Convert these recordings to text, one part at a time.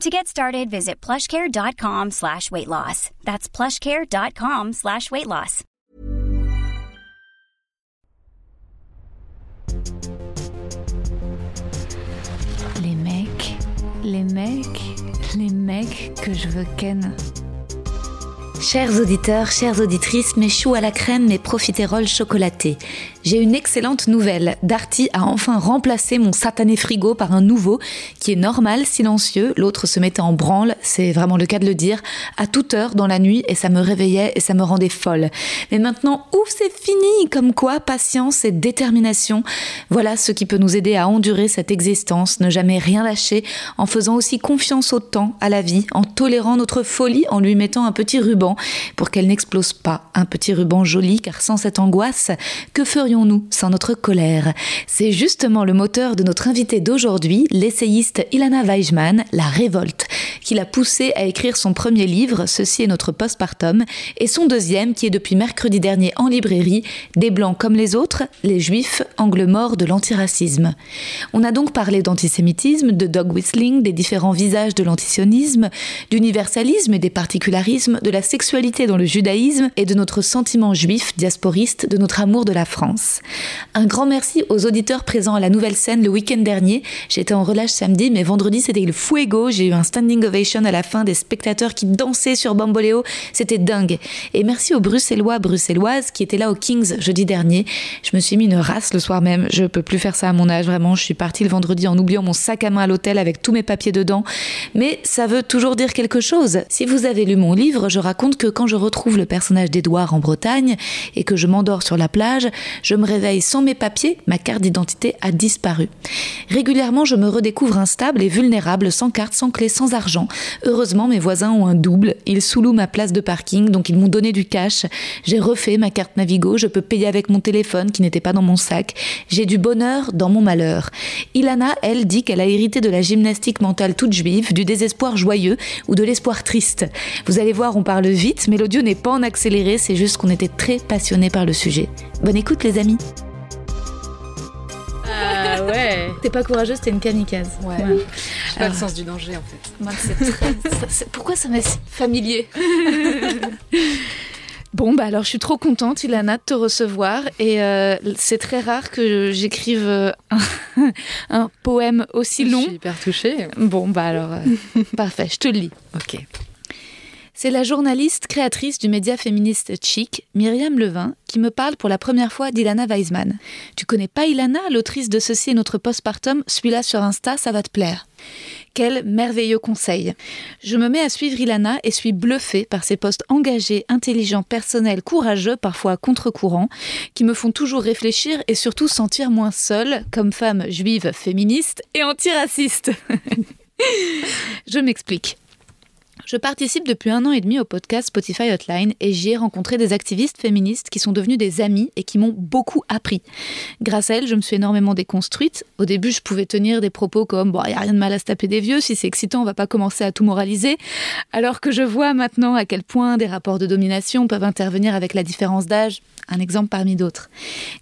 To get started, visit plushcare.com slash weight loss. That's plushcare.com slash weight loss. Les mecs, les mecs, les mecs que je veux ken. Chers auditeurs, chères auditrices, mes choux à la crème, mes profiteroles chocolatés. J'ai une excellente nouvelle. Darty a enfin remplacé mon satané frigo par un nouveau qui est normal, silencieux. L'autre se mettait en branle, c'est vraiment le cas de le dire, à toute heure dans la nuit et ça me réveillait et ça me rendait folle. Mais maintenant, ouf, c'est fini Comme quoi, patience et détermination, voilà ce qui peut nous aider à endurer cette existence, ne jamais rien lâcher, en faisant aussi confiance au temps, à la vie, en tolérant notre folie, en lui mettant un petit ruban pour qu'elle n'explose pas. Un petit ruban joli, car sans cette angoisse, que ferions nous sans notre colère? C'est justement le moteur de notre invité d'aujourd'hui, l'essayiste Ilana Weijman, La Révolte, qui l'a poussée à écrire son premier livre, Ceci est notre postpartum, et son deuxième, qui est depuis mercredi dernier en librairie, Des Blancs comme les autres, les Juifs, angle mort de l'antiracisme. On a donc parlé d'antisémitisme, de dog whistling, des différents visages de l'antisionisme, d'universalisme et des particularismes, de la sexualité dans le judaïsme et de notre sentiment juif diasporiste, de notre amour de la France. Un grand merci aux auditeurs présents à la nouvelle scène le week-end dernier. J'étais en relâche samedi, mais vendredi c'était le fuego. J'ai eu un standing ovation à la fin des spectateurs qui dansaient sur Bamboléo. C'était dingue. Et merci aux Bruxellois, Bruxelloises qui étaient là au Kings jeudi dernier. Je me suis mis une race le soir même. Je peux plus faire ça à mon âge, vraiment. Je suis partie le vendredi en oubliant mon sac à main à l'hôtel avec tous mes papiers dedans. Mais ça veut toujours dire quelque chose. Si vous avez lu mon livre, je raconte que quand je retrouve le personnage d'Edouard en Bretagne et que je m'endors sur la plage, je je me réveille sans mes papiers, ma carte d'identité a disparu. Régulièrement, je me redécouvre instable et vulnérable, sans carte, sans clé, sans argent. Heureusement, mes voisins ont un double. Ils sous ma place de parking, donc ils m'ont donné du cash. J'ai refait ma carte Navigo, je peux payer avec mon téléphone qui n'était pas dans mon sac. J'ai du bonheur dans mon malheur. Ilana, elle, dit qu'elle a hérité de la gymnastique mentale toute juive, du désespoir joyeux ou de l'espoir triste. Vous allez voir, on parle vite, mais l'audio n'est pas en accéléré, c'est juste qu'on était très passionnés par le sujet. Bonne écoute les amis. Ah ouais. T'es pas courageuse, t'es une kamikaze. Ouais. J'ai pas le sens du danger en fait. Moi, c'est très... ça, pourquoi ça m'est familier Bon, bah alors je suis trop contente, Ilana, de te recevoir. Et euh, c'est très rare que j'écrive euh, un, un, poème aussi long. Je suis hyper touchée. Bon, bah alors, euh, parfait, je te le lis. Ok. C'est la journaliste créatrice du média féministe Chic, Myriam Levin, qui me parle pour la première fois d'Ilana Weisman. Tu connais pas Ilana, l'autrice de Ceci et notre postpartum? Suis-la sur Insta, ça va te plaire. Quel merveilleux conseil. Je me mets à suivre Ilana et suis bluffée par ses postes engagés, intelligents, personnels, courageux, parfois contre-courant, qui me font toujours réfléchir et surtout sentir moins seule comme femme juive féministe et antiraciste. Je m'explique. Je participe depuis un an et demi au podcast Spotify Hotline et j'y ai rencontré des activistes féministes qui sont devenus des amis et qui m'ont beaucoup appris. Grâce à elles, je me suis énormément déconstruite. Au début, je pouvais tenir des propos comme Bon, il n'y a rien de mal à se taper des vieux, si c'est excitant, on va pas commencer à tout moraliser. Alors que je vois maintenant à quel point des rapports de domination peuvent intervenir avec la différence d'âge, un exemple parmi d'autres.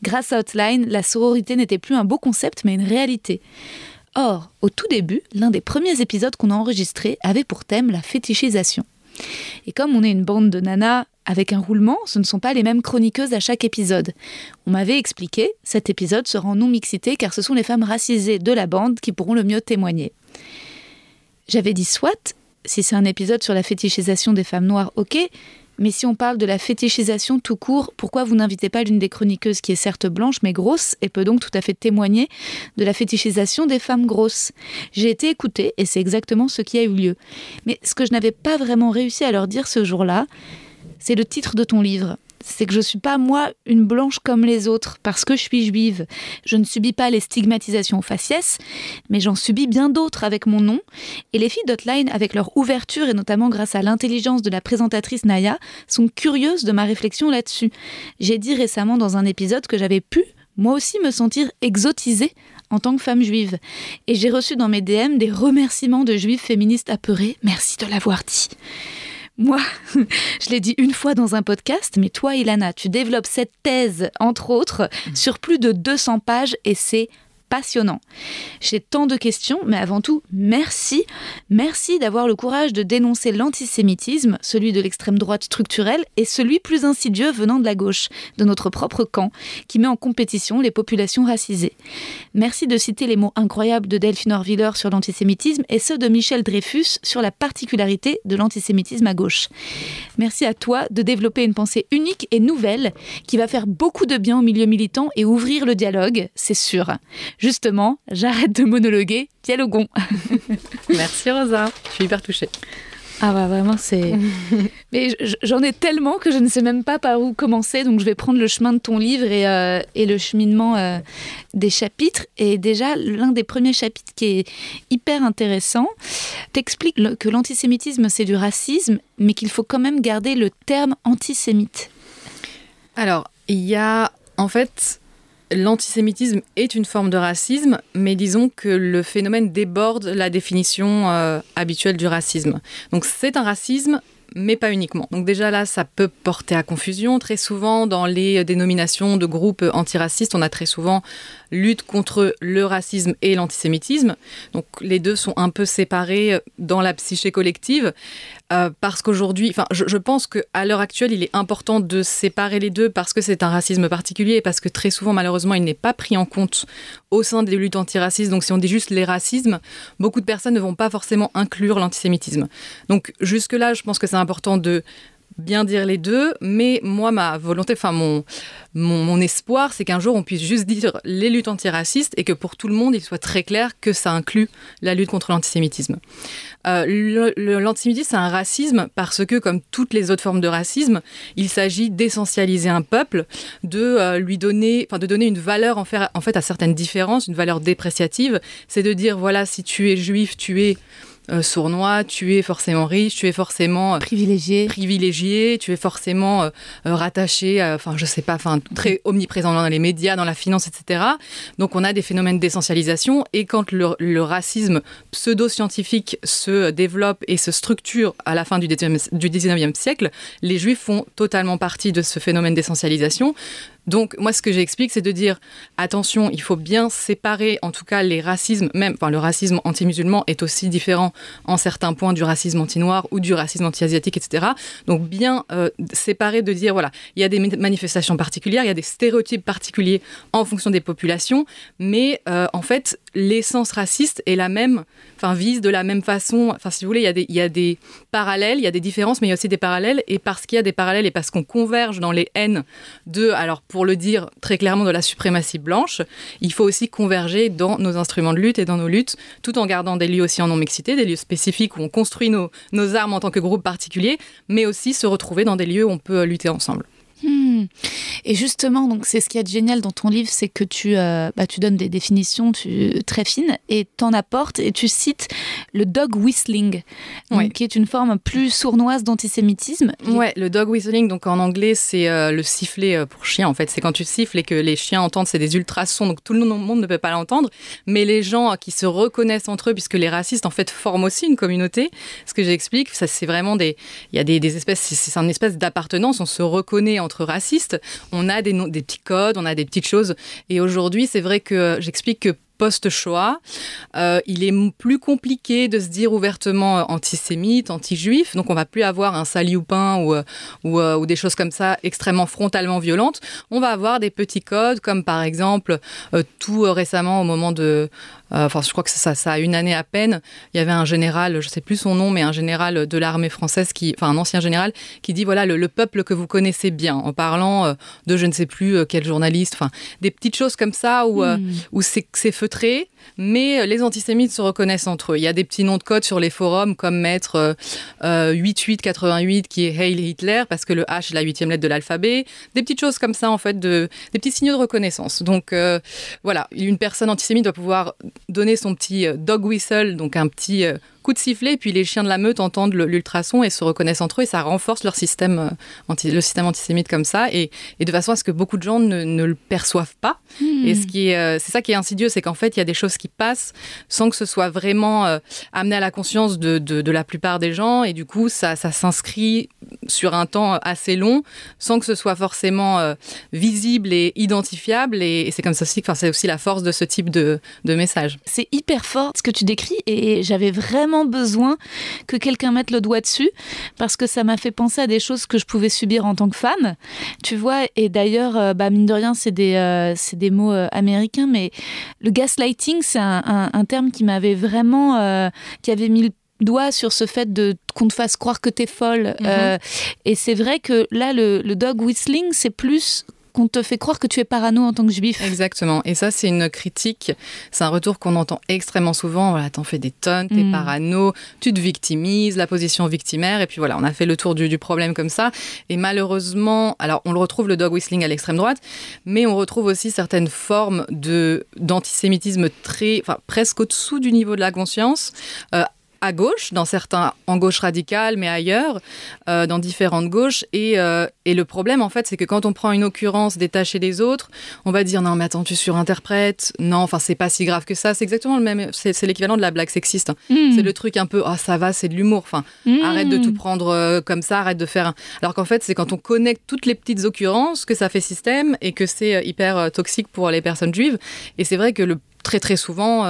Grâce à Hotline, la sororité n'était plus un beau concept mais une réalité. Or, au tout début, l'un des premiers épisodes qu'on a enregistré avait pour thème la fétichisation. Et comme on est une bande de nanas avec un roulement, ce ne sont pas les mêmes chroniqueuses à chaque épisode. On m'avait expliqué, cet épisode sera en non-mixité car ce sont les femmes racisées de la bande qui pourront le mieux témoigner. J'avais dit soit, si c'est un épisode sur la fétichisation des femmes noires, ok, Mais si on parle de la fétichisation tout court, pourquoi vous n'invitez pas l'une des chroniqueuses qui est certes blanche mais grosse et peut donc tout à fait témoigner de la fétichisation des femmes grosses? J'ai été écoutée et c'est exactement ce qui a eu lieu. Mais ce que je n'avais pas vraiment réussi à leur dire ce jour-là, c'est le titre de ton livre c'est que je ne suis pas moi une blanche comme les autres parce que je suis juive. Je ne subis pas les stigmatisations aux faciès, mais j'en subis bien d'autres avec mon nom. Et les filles d'Hotline, avec leur ouverture et notamment grâce à l'intelligence de la présentatrice Naya, sont curieuses de ma réflexion là-dessus. J'ai dit récemment dans un épisode que j'avais pu moi aussi me sentir exotisée en tant que femme juive. Et j'ai reçu dans mes DM des remerciements de juifs féministes apeurés. Merci de l'avoir dit. Moi, je l'ai dit une fois dans un podcast, mais toi, Ilana, tu développes cette thèse, entre autres, sur plus de 200 pages et c'est passionnant. J'ai tant de questions, mais avant tout, merci. Merci d'avoir le courage de dénoncer l'antisémitisme, celui de l'extrême droite structurelle, et celui plus insidieux venant de la gauche, de notre propre camp, qui met en compétition les populations racisées. Merci de citer les mots incroyables de Delphine Orviller sur l'antisémitisme et ceux de Michel Dreyfus sur la particularité de l'antisémitisme à gauche. Merci à toi de développer une pensée unique et nouvelle qui va faire beaucoup de bien au milieu militant et ouvrir le dialogue, c'est sûr. Justement, j'arrête de monologuer, dialoguons. Merci Rosa, je suis hyper touchée. Ah bah vraiment c'est... Mais j'en ai tellement que je ne sais même pas par où commencer, donc je vais prendre le chemin de ton livre et, euh, le cheminement euh, des chapitres. Et déjà, l'un des premiers chapitres qui est hyper intéressant, t'explique que l'antisémitisme c'est du racisme, mais qu'il faut quand même garder le terme antisémite. Alors, il y a en fait l'antisémitisme est une forme de racisme, mais disons que le phénomène déborde la définition euh, habituelle du racisme. Donc c'est un racisme, mais pas uniquement. Donc déjà là, ça peut porter à confusion. Très souvent, dans les dénominations de groupes antiracistes, on a très souvent lutte contre le racisme et l'antisémitisme. Donc les deux sont un peu séparés dans la psyché collective. Euh, parce qu'aujourd'hui, enfin, je, pense qu'à l'heure actuelle, il est important de séparer les deux parce que c'est un racisme particulier et parce que très souvent, malheureusement, il n'est pas pris en compte au sein des luttes antiracistes. Donc, si on dit juste les racismes, beaucoup de personnes ne vont pas forcément inclure l'antisémitisme. Donc, jusque-là, je pense que c'est important de bien dire les deux, mais moi, ma volonté, enfin mon, mon, espoir, c'est qu'un jour on puisse juste dire les luttes antiracistes et que pour tout le monde, il soit très clair que ça inclut la lutte contre l'antisémitisme. Euh, l'antisémitisme, c'est un racisme parce que, comme toutes les autres formes de racisme, il s'agit d'essentialiser un peuple, de euh, lui donner, enfin de donner une valeur en en fait à certaines différences, une valeur dépréciative. C'est de dire voilà, si tu es juif, tu es euh, sournois, tu es forcément riche, tu es forcément euh, privilégié, privilégié, tu es forcément euh, rattaché, enfin je sais pas, enfin très omniprésent dans les médias, dans la finance, etc. Donc on a des phénomènes d'essentialisation et quand le, racisme pseudo-scientifique se développe et se structure à la fin du 19e siècle, les juifs font totalement partie de ce phénomène d'essentialisation. Donc moi ce que j'explique c'est de dire attention, il faut bien séparer en tout cas les racismes, même enfin le racisme anti-musulman est aussi différent en certains points du racisme anti-noir ou du racisme anti-asiatique, etc. Donc bien euh, séparer de dire voilà, il y a des manifestations particulières, il y a des stéréotypes particuliers en fonction des populations, mais euh, en fait l'essence raciste est la même, enfin vise de la même façon. Enfin si vous voulez, il y, a des, il y a des parallèles, il y a des différences, mais il y a aussi des parallèles et parce qu'il y a des parallèles et parce qu'on converge dans les haines de alors pour le dire très clairement, de la suprématie blanche, il faut aussi converger dans nos instruments de lutte et dans nos luttes, tout en gardant des lieux aussi en non-mixité, des lieux spécifiques où on construit nos, nos armes en tant que groupe particulier, mais aussi se retrouver dans des lieux où on peut lutter ensemble. Hmm. Et justement, donc c'est ce qui est génial dans ton livre, c'est que tu, euh, bah, tu donnes des définitions très fines et t'en apportes et tu cites le dog whistling, qui est une forme plus sournoise d'antisémitisme. Ouais, le dog whistling, donc en anglais, c'est euh, le sifflet euh, pour chien. En fait, c'est quand tu siffles et que les chiens entendent, c'est des ultrasons, donc tout le monde ne peut pas l'entendre. Mais les gens qui se reconnaissent entre eux, puisque les racistes en fait forment aussi une communauté, ce que j'explique, ça c'est vraiment des, il y a des, des espèces, c'est un espèce d'appartenance, on se reconnaît entre racistes, on a des, petits codes, on a des petites choses. Et aujourd'hui, c'est vrai que j'explique que post-Shoah, euh, il est plus compliqué de se dire ouvertement antisémite, anti-juif. Donc on va plus avoir un pain ou, ou, ou, des choses comme ça extrêmement frontalement violentes. On va avoir des petits codes comme par exemple tout récemment au moment de euh, enfin, je crois que ça, ça a une année à peine. Il y avait un général, je ne sais plus son nom, mais un général de l'armée française, qui, enfin un ancien général, qui dit voilà le, peuple que vous connaissez bien, en parlant euh, de je ne sais plus euh, quel journaliste, enfin des petites choses comme ça où, hmm. où c'est feutré, mais les antisémites se reconnaissent entre eux. Il y a des petits noms de code sur les forums comme mettre 8888 qui est Hail Hitler parce que le H est la huitième lettre de l'alphabet, des petites choses comme ça en fait, de, des petits signaux de reconnaissance. Donc voilà, une personne antisémite doit pouvoir donner son petit euh, dog whistle, donc un petit euh, coup de sifflet, puis les chiens de la meute entendent l'ultrason et se reconnaissent entre eux, et ça renforce leur système, euh, anti, le système antisémite comme ça, et, et, de façon à ce que beaucoup de gens ne, ne le perçoivent pas. Hmm. Et ce qui est, c'est ça qui est insidieux, c'est qu'en fait, il y a des choses qui passent sans que ce soit vraiment amené à la conscience de, de, de, la plupart des gens, et du coup, ça, ça s'inscrit sur un temps assez long, sans que ce soit forcément visible et identifiable, et, et c'est comme ça aussi, enfin, c'est aussi la force de ce type de, de message. C'est hyper fort ce que tu décris et j'avais vraiment besoin que quelqu'un mette le doigt dessus parce que ça m'a fait penser à des choses que je pouvais subir en tant que femme. Tu vois, et d'ailleurs, euh, bah, mine de rien, c'est des, euh, des mots euh, américains, mais le gaslighting, c'est un, terme qui m'avait vraiment, qui avait mis le doigt sur ce fait de qu'on te fasse croire que t'es folle. Mm-hmm. et c'est vrai que là, le, le dog whistling, c'est plus qu'on te fait croire que tu es parano en tant que juif. Exactement. Et ça, c'est une critique, c'est un retour qu'on entend extrêmement souvent. Voilà, t'en fais des tonnes, t'es mm. parano, tu te victimises, la position victimaire. Et puis voilà, on a fait le tour du, problème comme ça. Et malheureusement, alors on le retrouve le dog whistling à l'extrême droite, mais on retrouve aussi certaines formes de d'antisémitisme très, enfin presque au-dessous du niveau de la conscience. Euh, à gauche, dans certains en gauche radicale, mais ailleurs, euh, dans différentes gauches. Et, euh, et, le problème, en fait, c'est que quand on prend une occurrence détachée des autres, on va dire non, mais attends, tu surinterprètes. Non, enfin, c'est pas si grave que ça. C'est exactement le même. C'est l'équivalent de la blague sexiste. Hein. Hmm. C'est le truc un peu, ah, ça va, c'est de l'humour. Enfin, hmm. arrête de tout prendre euh, comme ça, arrête de faire. Un... Alors qu'en fait, c'est quand on connecte toutes les petites occurrences que ça fait système et que c'est hyper toxique pour les personnes juives. Et c'est vrai que le très très souvent,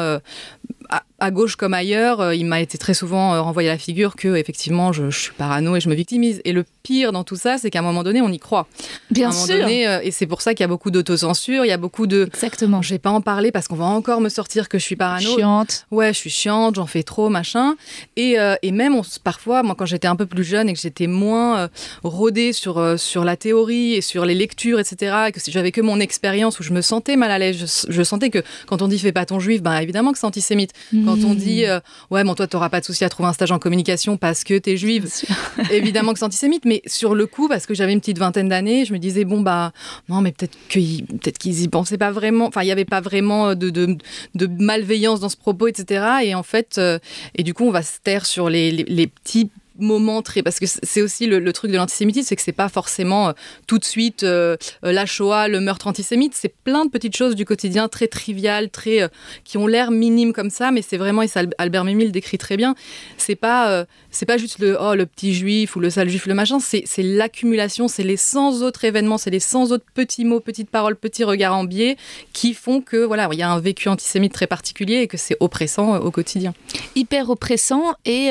à, gauche comme ailleurs, euh, il m'a été très souvent euh, renvoyé à la figure que effectivement je, suis parano et je me victimise. Et le pire dans tout ça, c'est qu'à un moment donné, on y croit. Bien à un sûr. Donné, euh, et c'est pour ça qu'il y a beaucoup d'autocensure, il y a beaucoup de. Exactement. Je vais pas en parler parce qu'on va encore me sortir que je suis parano. Chiante. Ouais, je suis chiante, j'en fais trop, machin. Et, et même on, parfois, moi, quand j'étais un peu plus jeune et que j'étais moins rodée sur sur la théorie et sur les lectures, etc., et que j'avais que mon expérience où je me sentais mal à l'aise, je, sentais que quand on dit fais pas ton juif, ben évidemment que c'est antisémite. Quand on dit euh, ouais, bon, toi, t'auras pas de souci à trouver un stage en communication parce que t'es juive, évidemment que c'est antisémite, mais sur le coup, parce que j'avais une petite vingtaine d'années, je me disais bon bah non, mais peut-être qu'ils peut qu'ils y pensaient pas vraiment. Enfin, il y avait pas vraiment de, de, de, malveillance dans ce propos, etc. Et en fait, euh, et du coup, on va se taire sur les, les, les petits moment très parce que c'est aussi le, truc de l'antisémitisme c'est que c'est pas forcément euh, tout de suite euh, euh, la Shoah le meurtre antisémite. C'est plein de petites choses du quotidien très triviales très qui ont l'air minimes comme ça mais c'est vraiment et ça Albert Memmi le décrit très bien c'est pas c'est pas juste le oh le petit juif ou le sale juif le machin c'est l'accumulation c'est les 100 autres événements c'est les 100 autres petits mots petites paroles petits regards en biais qui font que voilà il y a un vécu antisémite très particulier et que c'est oppressant au quotidien. Hyper oppressant et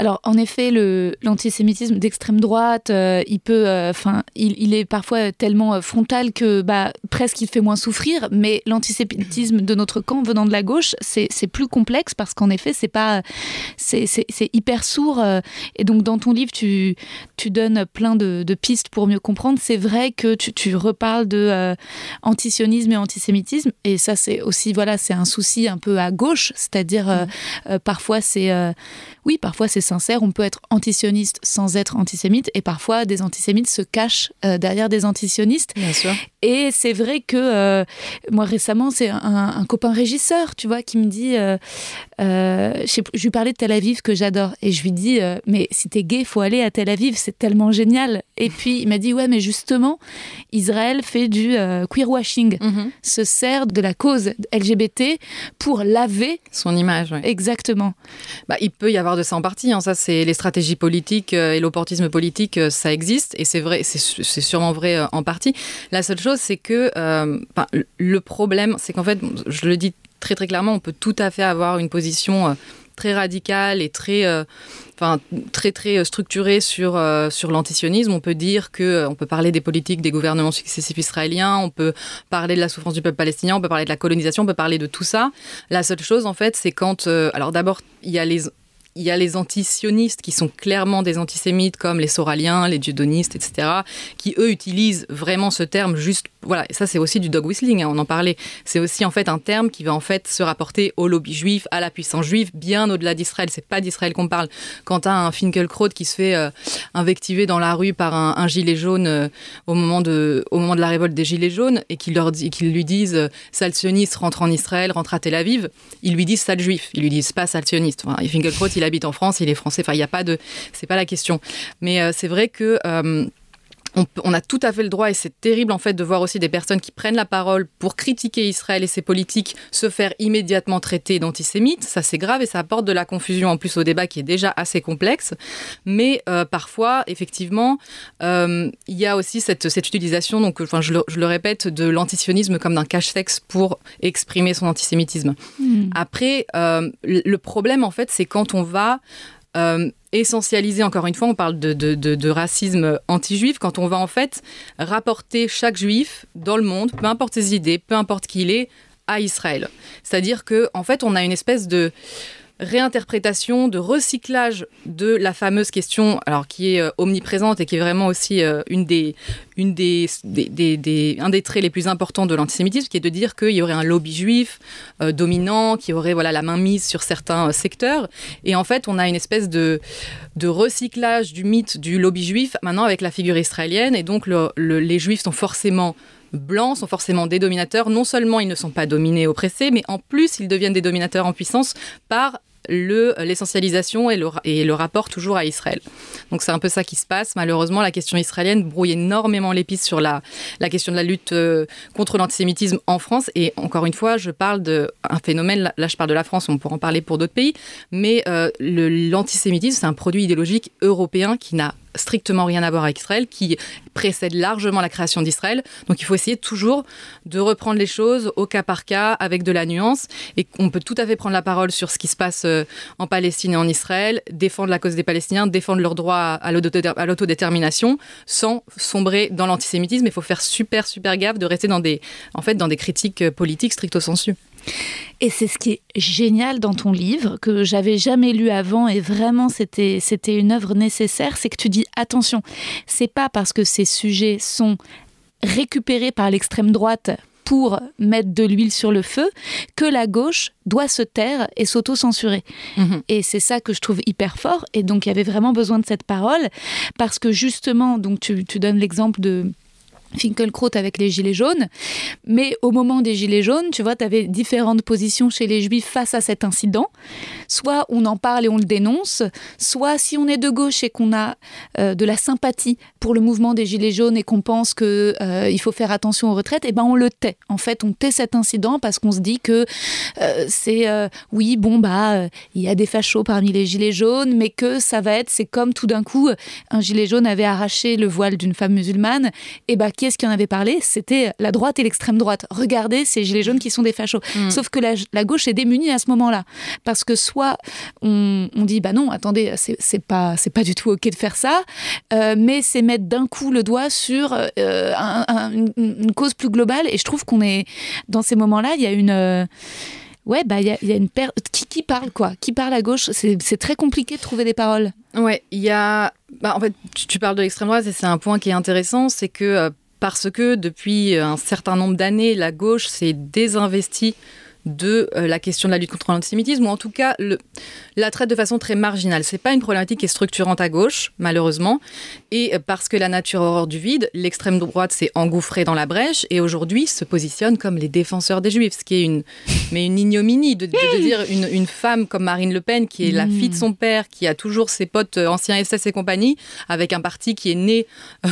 alors, en effet, l'antisémitisme d'extrême droite, euh, il peut, euh, enfin, il, est parfois tellement euh, frontal que, bah, presque il fait moins souffrir. Mais l'antisémitisme de notre camp venant de la gauche, c'est plus complexe parce qu'en effet, c'est pas, c'est hyper sourd. et donc, dans ton livre, tu, tu donnes plein de, pistes pour mieux comprendre. C'est vrai que tu, tu reparles de antisionisme et antisémitisme, et ça, c'est aussi, voilà, c'est un souci un peu à gauche, c'est-à-dire mmh. parfois c'est, oui, parfois c'est sincère, on peut être antisioniste sans être antisémite, et parfois des antisémites se cachent euh, derrière des antisionistes. Bien sûr. Et c'est vrai que euh, moi récemment, c'est un, copain régisseur, tu vois, qui me dit, euh, je, lui parlais de Tel Aviv que j'adore, et je lui dis, mais si t'es gay, faut aller à Tel Aviv, c'est tellement génial. Et puis il m'a dit, ouais, mais justement, Israël fait du queerwashing, mhm. se sert de la cause LGBT pour laver son image. Exactement. Bah, il peut y avoir ça en partie. Hein. Ça, c'est les stratégies politiques et l'opportunisme politique, ça existe et c'est vrai, c'est sûrement vrai en partie. La seule chose, c'est que le problème, c'est qu'en fait, je le dis très très clairement, on peut tout à fait avoir une position très radicale et très très très structuré sur euh, sur l'antisionisme. On peut dire que euh, on peut parler des politiques des gouvernements successifs israéliens, on peut parler de la souffrance du peuple palestinien, on peut parler de la colonisation, on peut parler de tout ça. La seule chose en fait, c'est quand euh, alors d'abord il y a les il y a les antisionistes qui sont clairement des antisémites comme les soraliens, les judonistes, etc., qui eux utilisent vraiment ce terme juste voilà, ça c'est aussi du dog whistling, hein, on en parlait. C'est aussi en fait un terme qui va en fait se rapporter au lobby juif, à la puissance juive, bien au-delà d'Israël. C'est pas d'Israël qu'on parle. Quand as un Finkelkraut qui se fait euh, invectiver dans la rue par un, gilet jaune euh, au, moment de, au moment de la révolte des gilets jaunes et qu'ils qu lui disent euh, sale sioniste, rentre en Israël, rentre à Tel Aviv, ils lui disent sale juif. Ils lui disent pas sale sioniste. Enfin, Finkelkraut, il habite en France, il est français. Enfin, il n'y a pas de. C'est pas la question. Mais c'est vrai que on, a tout à fait le droit, et c'est terrible en fait de voir aussi des personnes qui prennent la parole pour critiquer Israël et ses politiques se faire immédiatement traiter d'antisémites. Ça c'est grave et ça apporte de la confusion en plus au débat qui est déjà assez complexe. Mais euh, parfois, effectivement, euh, il y a aussi cette, utilisation, donc enfin, je, le, répète, de l'antisionisme comme d'un cache-sexe pour exprimer son antisémitisme. Hmm. Après, euh, le problème en fait, c'est quand on va euh, essentialiser, encore une fois, on parle de, racisme anti-juif, quand on va en fait rapporter chaque juif dans le monde, peu importe ses idées, peu importe qui il est, à Israël. C'est-à-dire que en fait, on a une espèce de réinterprétation, de recyclage de la fameuse question, alors qui est euh, omniprésente et qui est vraiment aussi euh, une des, un des traits les plus importants de l'antisémitisme, qui est de dire qu'il y aurait un lobby juif euh, dominant, qui aurait voilà la main mise sur certains secteurs. Et en fait, on a une espèce de recyclage du mythe du lobby juif maintenant avec la figure israélienne, et donc les juifs sont forcément blancs sont forcément des dominateurs. Non seulement ils ne sont pas dominés, oppressés, mais en plus ils deviennent des dominateurs en puissance par l'essentialisation et le, et le rapport toujours à Israël. Donc c'est un peu ça qui se passe. Malheureusement, la question israélienne brouille énormément pistes sur la, la question de la lutte euh, contre l'antisémitisme en France. Et encore une fois, je parle d'un phénomène, là je parle de la France, on pourra en parler pour d'autres pays, mais euh, l'antisémitisme, c'est un produit idéologique européen qui n'a strictement rien à voir avec Israël, qui précède largement la création d'Israël. Donc il faut essayer toujours de reprendre les choses au cas par cas avec de la nuance. Et on peut tout à fait prendre la parole sur ce qui se passe euh, en Palestine et en Israël, défendre la cause des Palestiniens, défendre leur droit à l'autodétermination, sans sombrer dans l'antisémitisme. Il faut faire super, super gaffe de rester dans des, en fait, dans des critiques euh, politiques stricto sensu. Et c'est ce qui est génial dans ton livre, que j'avais jamais lu avant et vraiment c'était, c'était une œuvre nécessaire, c'est que tu dis attention, c'est pas parce que ces sujets sont récupérés par l'extrême droite pour mettre de l'huile sur le feu que la gauche doit se taire et s'auto-censurer. Mhm. Et c'est ça que je trouve hyper fort. Et donc, il y avait vraiment besoin de cette parole parce que justement, donc tu, tu donnes l'exemple de Finkelkraut avec les Gilets jaunes. Mais au moment des Gilets jaunes, tu vois, tu avais différentes positions chez les Juifs face à cet incident. Soit on en parle et on le dénonce, soit si on est de gauche et qu'on a euh, de la sympathie pour le mouvement des Gilets jaunes et qu'on pense qu'il euh, faut faire attention aux retraites, et eh ben on le tait. En fait, on tait cet incident parce qu'on se dit que euh, c'est oui, bon bah il y a des fachos parmi les Gilets jaunes, mais que ça va être, c'est comme tout d'un coup un Gilet jaune avait arraché le voile d'une femme musulmane, et bah qui est-ce qui en avait parlé C'était la droite et l'extrême droite. Regardez ces gilets jaunes qui sont des fachos. Mm. Sauf que la, gauche est démunie à ce moment-là. Parce que soit on, dit, bah non, attendez, c'est pas, pas du tout OK de faire ça, euh, mais c'est mettre d'un coup le doigt sur euh, une, cause plus globale. Et je trouve qu'on est, dans ces moments-là, il y a une. Euh, ouais, bah, il y, a une paire. Qui, qui, parle, quoi Qui parle à gauche C'est très compliqué de trouver des paroles. Ouais, il y a. Bah, en fait, tu, parles de l'extrême droite et c'est un point qui est intéressant c'est que parce que depuis un certain nombre d'années, la gauche s'est désinvestie de euh, la question de la lutte contre l'antisémitisme, ou en tout cas le, la traite de façon très marginale. C'est pas une problématique qui est structurante à gauche, malheureusement, et euh, parce que la nature horreur du vide, l'extrême droite s'est engouffrée dans la brèche et aujourd'hui se positionne comme les défenseurs des juifs, ce qui est une, mais une ignominie de, dire une, une, femme comme Marine Le Pen, qui est la fille de son père, qui a toujours ses potes euh, anciens SS et compagnie, avec un parti qui est né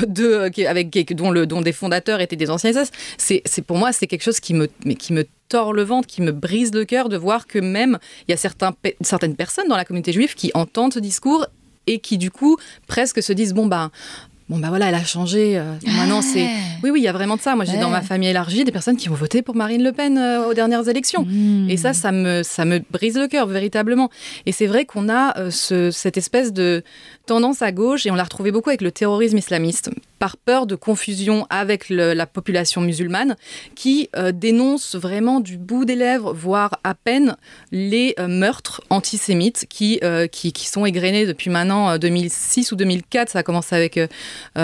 de, avec, dont, le, dont des fondateurs étaient des anciens SS. C'est pour moi, c'est quelque chose qui me, mais qui me tord le ventre, qui me brise le cœur de voir que même il y a certains, certaines personnes dans la communauté juive qui entendent ce discours et qui du coup presque se disent bon bah bon bah voilà, elle a changé. Euh, maintenant c'est oui oui, il y a vraiment de ça. Moi j'ai dans ma famille élargie des personnes qui vont voter pour Marine Le Pen euh, aux dernières élections. Hmm. Et ça ça me ça me brise le cœur véritablement. Et c'est vrai qu'on a euh, ce, cette espèce de tendance à gauche et on l'a retrouvé beaucoup avec le terrorisme islamiste par peur de confusion avec la population musulmane, qui euh, dénonce vraiment du bout des lèvres, voire à peine, les euh, meurtres antisémites qui, euh, qui, qui, sont égrenés depuis maintenant 2006 ou 2004. Ça a commencé avec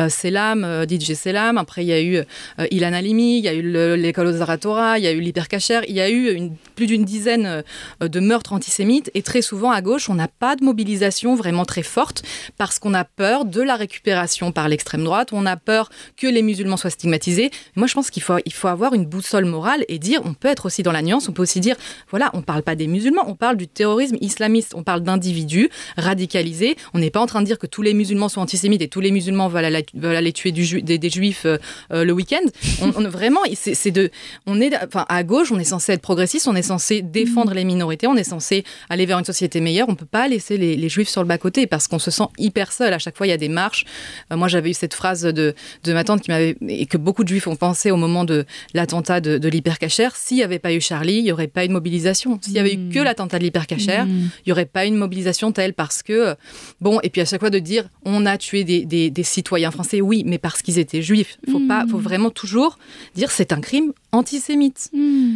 Selam, DJ Selam, après il y a eu Ilan Halimi, il y a eu l'école aux Zaratora, il y a eu l'hypercacher, il y a eu plus d'une dizaine de meurtres antisémites, et très souvent à gauche, on n'a pas de mobilisation vraiment très forte parce qu'on a peur de la récupération par l'extrême droite, on a peur que les musulmans soient stigmatisés. Moi, je pense qu'il faut, il faut avoir une boussole morale et dire, on peut être aussi dans la nuance, on peut aussi dire, voilà, on ne parle pas des musulmans, on parle du terrorisme islamiste, on parle d'individus radicalisés. On n'est pas en train de dire que tous les musulmans sont antisémites et tous les musulmans veulent aller, tuer des, juifs euh, euh, le week-end. On, vraiment, c'est de, on est, enfin, à gauche, on est censé être progressiste, on est censé défendre les minorités, on est censé aller vers une société meilleure. On peut pas laisser les, juifs sur le bas côté parce qu'on se sent hyper seul. À chaque fois, il y a des marches. Euh, moi, j'avais eu cette phrase de, de, ma tante qui m'avait et que beaucoup de juifs ont pensé au moment de l'attentat de, de l'hypercachère. S'il n'y avait pas eu Charlie, il n'y aurait pas eu de mobilisation. S'il n'y avait eu que hmm. l'attentat de l'hypercachère, hmm. il n'y aurait pas eu une mobilisation telle parce que bon et puis à chaque fois de dire on a tué des, des, citoyens français, oui, mais parce qu'ils étaient juifs. Faut pas, faut hmm. vraiment toujours dire c'est un crime antisémite.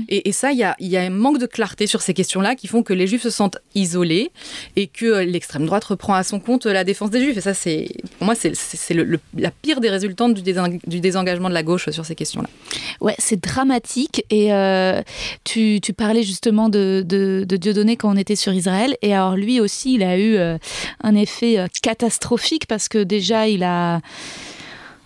Et, et, ça, il y a, y a un manque de clarté sur ces questions-là qui font que les juifs se sentent isolés et que l'extrême droite reprend à son compte la défense des juifs. Et ça, c'est pour moi, c'est la pire des résultantes du, du, désengagement de la gauche sur ces questions-là. Ouais, c'est dramatique. Et euh, tu, tu, parlais justement de, de, de, Dieudonné quand on était sur Israël. Et alors, lui aussi, il a eu euh, un effet euh, catastrophique parce que déjà, il a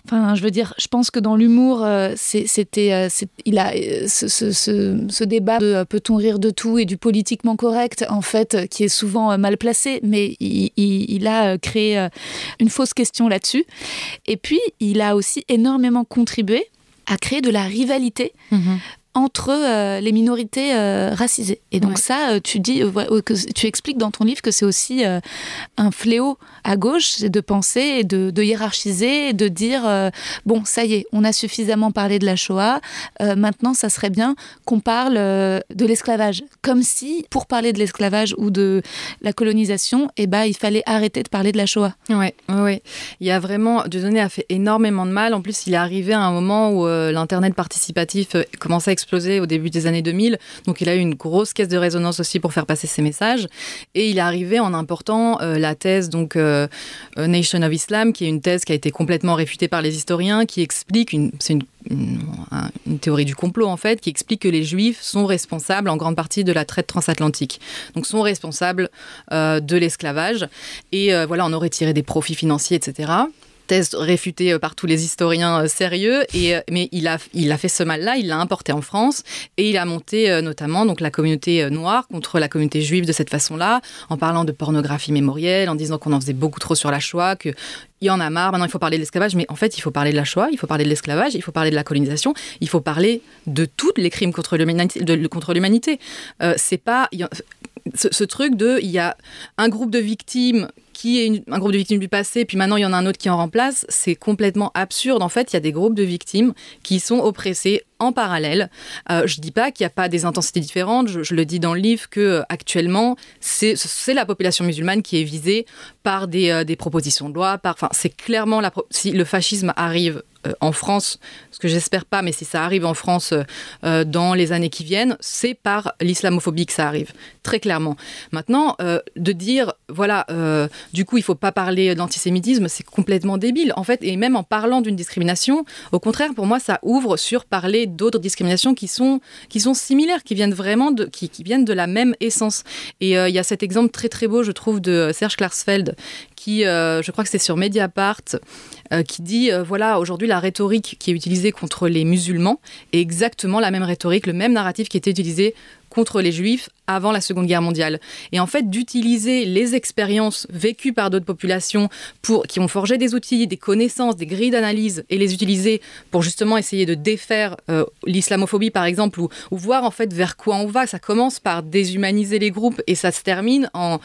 Enfin, je veux dire, je pense que dans l'humour, euh, c'était, euh, il a euh, ce, débat de peut-on rire de tout et du politiquement correct, en fait, qui est souvent mal placé, mais il, a créé une fausse question là-dessus. Et puis, il a aussi énormément contribué à créer de la rivalité mm-hmm entre euh, les minorités euh, racisées. Et donc ça, euh, tu dis, que tu expliques dans ton livre que c'est aussi un fléau à gauche, c'est de penser et de, hiérarchiser, de dire bon, ça y est, on a suffisamment parlé de la Shoah, maintenant ça serait bien qu'on parle de l'esclavage, comme si pour parler de l'esclavage ou de la colonisation, eh ben il fallait arrêter de parler de la Shoah. Ouais, ouais, Il y a vraiment, Dieudonné a fait énormément de mal. En plus, il est arrivé à un moment où l'internet participatif commençait à explosé au début des années 2000. Donc il a eu une grosse caisse de résonance aussi pour faire passer ses messages. Et il est arrivé en important euh, la thèse donc euh, euh, Nation of Islam, qui est une thèse qui a été complètement réfutée par les historiens, qui explique, c'est une, une, théorie du complot en fait, qui explique que les juifs sont responsables en grande partie de la traite transatlantique. Donc sont responsables de l'esclavage. Et voilà, on aurait tiré des profits financiers, etc thèse réfutée euh, par tous les historiens euh, sérieux. Et, euh, mais il a, il a fait ce mal-là, il l'a importé en France et il a monté notamment donc, la communauté noire contre la communauté juive de cette façon-là, en parlant de pornographie mémorielle, en disant qu'on en faisait beaucoup trop sur la Shoah, que il y en a marre, maintenant il faut parler de l'esclavage, mais en fait il faut parler de la Shoah, il faut parler de l'esclavage, il faut parler de la colonisation, il faut parler de tous les crimes contre l'humanité. C'est pas ce, ce, truc de il y a un groupe de victimes qui est un groupe de victimes du passé, puis maintenant il y en a un autre qui en remplace, c'est complètement absurde. En fait, il y a des groupes de victimes qui sont oppressés en parallèle. Euh, je ne dis pas qu'il n'y a pas des intensités différentes. Je, le dis dans le livre que euh, actuellement, c'est la population musulmane qui est visée par des, euh, propositions de loi. Enfin, c'est clairement la, si le fascisme arrive en France, ce que j'espère pas, mais si ça arrive en France euh, euh, dans les années qui viennent, c'est par l'islamophobie que ça arrive, très clairement. Maintenant, de dire, voilà, du coup, il faut pas parler d'antisémitisme, c'est complètement débile, en fait, et même en parlant d'une discrimination, au contraire, pour moi, ça ouvre sur parler d'autres discriminations qui sont, qui sont similaires, qui viennent vraiment de, qui, qui viennent de la même essence. Et il y a cet exemple très très beau, je trouve, de Serge Klarsfeld, qui, je crois que c'est sur Mediapart, euh, qui dit euh, voilà, aujourd'hui, la rhétorique qui est utilisée contre les musulmans est exactement la même rhétorique, le même narratif qui était utilisé contre les juifs avant la Seconde Guerre mondiale. Et en fait, d'utiliser les expériences vécues par d'autres populations pour, qui ont forgé des outils, des connaissances, des grilles d'analyse et les utiliser pour justement essayer de défaire euh, l'islamophobie, par exemple, ou, voir en fait vers quoi on va. Ça commence par déshumaniser les groupes et ça se termine en,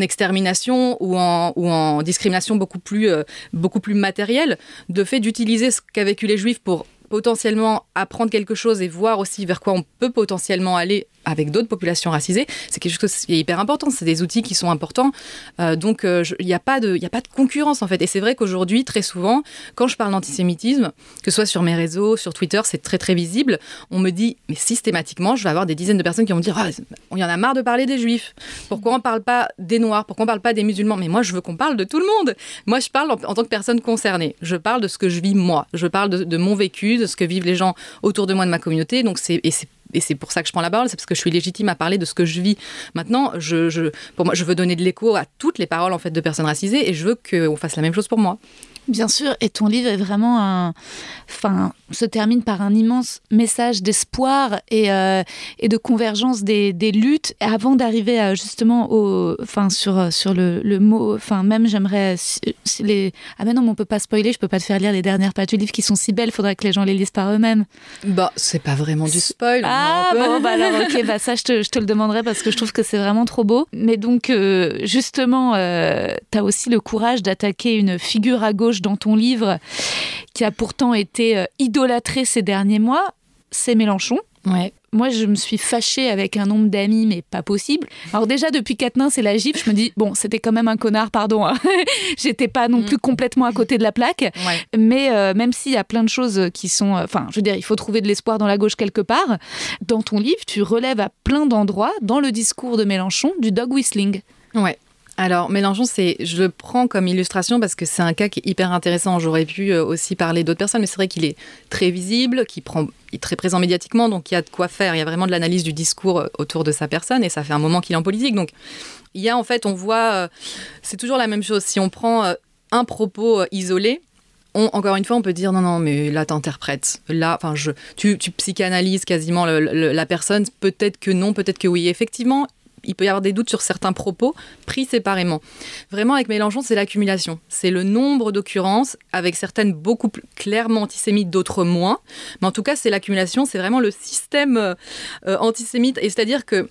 extermination ou en, ou en discrimination beaucoup plus, euh, beaucoup plus matérielle. De fait d'utiliser ce qu'a vécu les juifs pour potentiellement apprendre quelque chose et voir aussi vers quoi on peut potentiellement aller avec d'autres populations racisées, c'est quelque chose qui est hyper important. C'est des outils qui sont importants. Euh, donc, euh, il n'y a, pas de, a pas de concurrence, en fait. Et c'est vrai qu'aujourd'hui, très souvent, quand je parle d'antisémitisme, que ce soit sur mes réseaux, sur Twitter, c'est très, très visible, on me dit, mais systématiquement, je vais avoir des dizaines de personnes qui vont me dire, ah, il y en a marre de parler des juifs. Pourquoi on ne parle pas des noirs? Pourquoi on ne parle pas des musulmans? Mais moi, je veux qu'on parle de tout le monde. Moi, je parle en, tant que personne concernée. Je parle de ce que je vis moi. Je parle de, de, mon vécu, de ce que vivent les gens autour de moi, de ma communauté. Donc, c'est, et c'est et c'est pour ça que je prends la parole, c'est parce que je suis légitime à parler de ce que je vis. Maintenant, je, pour moi, je veux donner de l'écho à toutes les paroles en fait de personnes racisées et je veux qu'on fasse la même chose pour moi. Bien sûr, et ton livre est vraiment un, enfin, se termine par un immense message d'espoir et, euh, et, de convergence des, des luttes avant d'arriver justement au, enfin, sur, sur le, le mot, enfin, même j'aimerais les, ah mais non, mais on peut pas spoiler, je peux pas te faire lire les dernières pages du livre qui sont si belles, faudrait que les gens les lisent par eux-mêmes. Bah, c'est pas vraiment du spoil. Ah bon, bah alors ok, bah ça je te, je te, le demanderai parce que je trouve que c'est vraiment trop beau. Mais donc euh, justement, euh, tu as aussi le courage d'attaquer une figure à gauche dans ton livre, qui a pourtant été euh, idolâtré ces derniers mois, c'est Mélenchon. Ouais. Moi, je me suis fâchée avec un nombre d'amis, mais pas possible. Alors déjà, depuis Quatennin, c'est la gifle. Je me dis, bon, c'était quand même un connard, pardon. Hein. J'étais pas non mm. plus complètement à côté de la plaque. Mais euh, même s'il y a plein de choses qui sont... Euh, enfin, je veux dire, il faut trouver de l'espoir dans la gauche quelque part. Dans ton livre, tu relèves à plein d'endroits, dans le discours de Mélenchon, du dog whistling. Ouais. Alors, Mélenchon, c'est, je le prends comme illustration parce que c'est un cas qui est hyper intéressant. J'aurais pu euh, aussi parler d'autres personnes, mais c'est vrai qu'il est très visible, qu'il prend, est très présent médiatiquement, donc il y a de quoi faire. Il y a vraiment de l'analyse du discours euh, autour de sa personne, et ça fait un moment qu'il est en politique. Donc, il y a en fait, on voit, euh, c'est toujours la même chose. Si on prend un propos isolé, on, encore une fois, on peut dire non, non, mais là, t'interprètes. Là, tu, tu psychanalyses quasiment la personne. Peut-être que non, peut-être que oui. Effectivement, il peut y avoir des doutes sur certains propos pris séparément. Vraiment, avec Mélenchon, c'est l'accumulation. C'est le nombre d'occurrences, avec certaines beaucoup plus clairement antisémites, d'autres moins. Mais en tout cas, c'est l'accumulation, c'est vraiment le système euh, euh, antisémite. Et c'est-à-dire que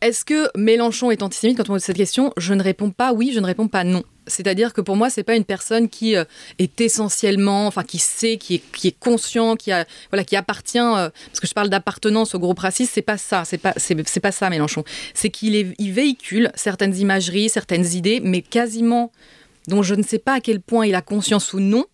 est-ce que Mélenchon est antisémite quand on pose cette question? Je ne réponds pas oui, je ne réponds pas non. C'est-à-dire que pour moi, c'est pas une personne qui euh, est essentiellement, enfin qui sait, qui est, qui est conscient, qui a, voilà, qui appartient. Euh, parce que je parle d'appartenance au groupe raciste, c'est pas ça, c'est pas, c'est, pas ça Mélenchon. C'est qu'il il véhicule certaines imageries, certaines idées, mais quasiment dont je ne sais pas à quel point il a conscience ou non.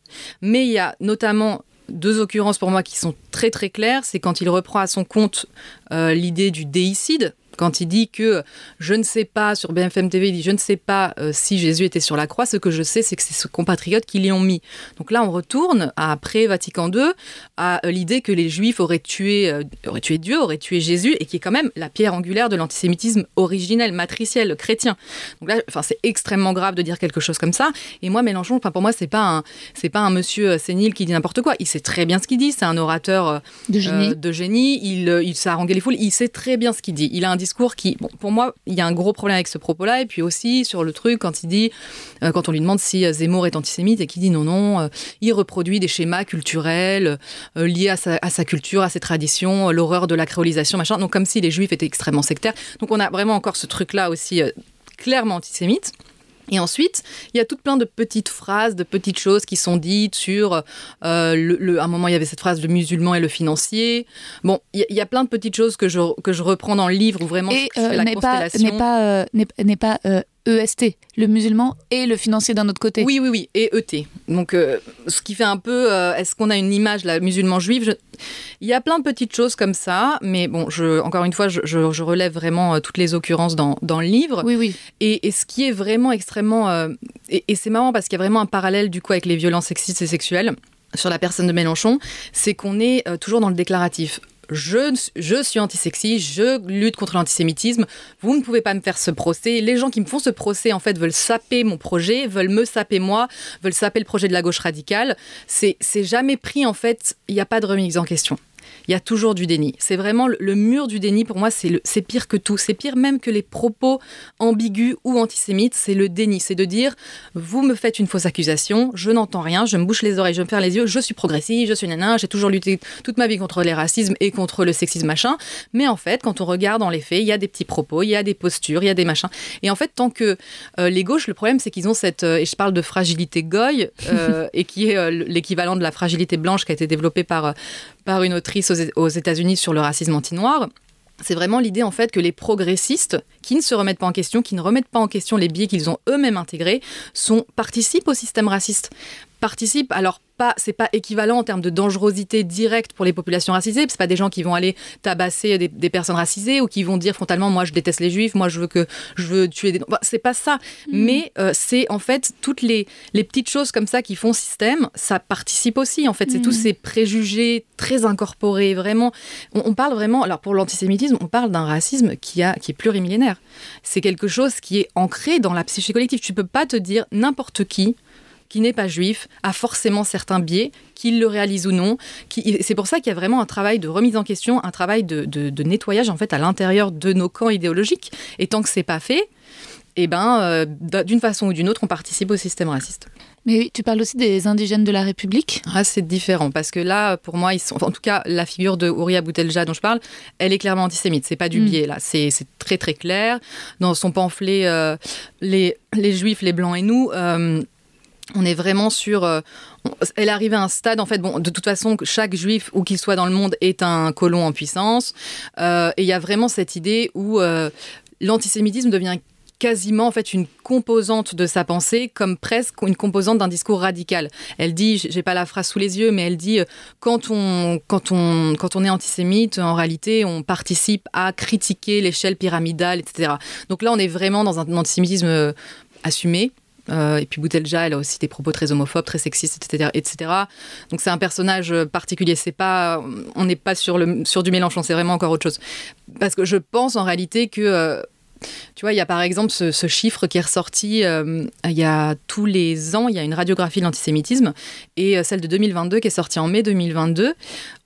Mais il y a notamment deux occurrences pour moi qui sont très très claires. C'est quand il reprend à son compte euh, l'idée du déicide, quand il dit que je ne sais pas, sur BFM TV, il dit je ne sais pas euh, si Jésus était sur la croix, ce que je sais, c'est que c'est ce compatriote qui l'y ont mis. Donc là, on retourne à après Vatican II à euh, l'idée que les Juifs auraient tué, euh, auraient tué Dieu, auraient tué Jésus, et qui est quand même la pierre angulaire de l'antisémitisme originel, matriciel, chrétien. Donc là, enfin, c'est extrêmement grave de dire quelque chose comme ça. Et moi, Mélenchon, enfin, pour moi, c'est pas un, c'est pas un monsieur sénile qui dit n'importe quoi. Il sait très bien ce qu'il dit. C'est un orateur de génie. de génie. Il, il sait haranguer les foules. Il sait très bien ce qu'il dit. Il a un discours discours qui, pour moi, il y a un gros problème avec ce propos-là. Et puis aussi sur le truc, quand il dit, euh, quand on lui demande si euh, Zemmour est antisémite et qu'il dit non, non, euh, il reproduit des schémas culturels liés à sa, à sa, culture, à ses traditions, l'horreur de la créolisation, machin. Donc comme si les juifs étaient extrêmement sectaires. Donc on a vraiment encore ce truc-là aussi clairement antisémite. Et ensuite, il y a tout plein de petites phrases, de petites choses qui sont dites sur. Euh, le, à un moment, il y avait cette phrase de musulman et le financier. Bon, il y, a plein de petites choses que je, que je reprends dans le livre où vraiment et, je, fais la constellation. Pas, n'est pas, pas EST, le musulman et le financier d'un autre côté. Oui, oui, oui, et ET. Donc, euh, ce qui fait un peu, euh, est-ce qu'on a une image, la musulman juive Il y a plein de petites choses comme ça, mais bon, je, encore une fois, je, je, relève vraiment euh, toutes les occurrences dans, dans, le livre. Oui, oui. Et, et ce qui est vraiment extrêmement... et, et c'est marrant parce qu'il y a vraiment un parallèle, du coup, avec les violences sexistes et sexuelles sur la personne de Mélenchon, c'est qu'on est toujours dans le déclaratif je, je suis antisexy, je lutte contre l'antisémitisme, vous ne pouvez pas me faire ce procès. Les gens qui me font ce procès, en fait, veulent saper mon projet, veulent me saper moi, veulent saper le projet de la gauche radicale. C'est jamais pris, en fait, il n'y a pas de remise en question. Il y a toujours du déni. C'est vraiment le, mur du déni, pour moi, c'est pire que tout. C'est pire même que les propos ambigus ou antisémites. C'est le déni. C'est de dire, vous me faites une fausse accusation, je n'entends rien, je me bouche les oreilles, je me ferme les yeux, je suis progressiste, je suis nana, j'ai toujours lutté toute ma vie contre les racismes et contre le sexisme machin. Mais en fait, quand on regarde dans les faits, il y a des petits propos, il y a des postures, il y a des machins. Et en fait, tant que euh, les gauches, le problème, c'est qu'ils ont cette, euh, et je parle de fragilité goy, euh, et qui est l'équivalent de la fragilité blanche qui a été développée par, par une autrice aux, États-Unis sur le racisme anti-noir c'est vraiment l'idée en fait que les progressistes, qui ne se remettent pas en question, qui ne remettent pas en question les biais qu'ils ont eux-mêmes intégrés, sont participent au système raciste. Participent alors pas, c'est pas équivalent en termes de dangerosité directe pour les populations racisées. C'est pas des gens qui vont aller tabasser des, personnes racisées ou qui vont dire frontalement moi je déteste les juifs, moi je veux que je veux tuer des. c'est pas ça. Mm. Mais euh, c'est en fait toutes les, les petites choses comme ça qui font système, ça participe aussi. En fait, c'est tous mm. ces préjugés très incorporés. Vraiment, on, parle vraiment. Alors pour l'antisémitisme, on parle d'un racisme qui a qui est plurimillénaire. C'est quelque chose qui est ancré dans la psyché collective. Tu peux pas te dire n'importe qui qui n'est pas juif a forcément certains biais, qu'il le réalise ou non. C'est pour ça qu'il y a vraiment un travail de remise en question, un travail de, nettoyage en fait à l'intérieur de nos camps idéologiques. Et tant que c'est pas fait, eh ben, euh, d'une façon ou d'une autre, on participe au système raciste. Mais tu parles aussi des indigènes de la République ah, C'est différent, parce que là, pour moi, ils sont, en tout cas, la figure de Ouria Boutelja dont je parle, elle est clairement antisémite. C'est pas du hmm. biais, là. C'est très, très clair. Dans son pamphlet, euh, les, les Juifs, les Blancs et nous, euh, on est vraiment sur. Euh, elle arrive à un stade, en fait, bon, de toute façon, chaque juif, où qu'il soit dans le monde, est un colon en puissance. Euh, et il y a vraiment cette idée où euh, l'antisémitisme devient quasiment en fait une composante de sa pensée, comme presque une composante d'un discours radical. Elle dit, j'ai pas la phrase sous les yeux, mais elle dit quand on quand on quand on est antisémite, en réalité, on participe à critiquer l'échelle pyramidale, etc. Donc là, on est vraiment dans un antisémitisme assumé. Euh, et puis Boutelja, elle a aussi des propos très homophobes, très sexistes, etc. Donc c'est un personnage particulier. C'est pas, on n'est pas sur, le, sur du Mélenchon, c'est vraiment encore autre chose. Parce que je pense en réalité que... Euh, tu vois, il y a par exemple ce, chiffre qui est ressorti euh, il y a tous les ans, il y a une radiographie de l'antisémitisme, et celle de 2022 qui est sortie en mai 2022,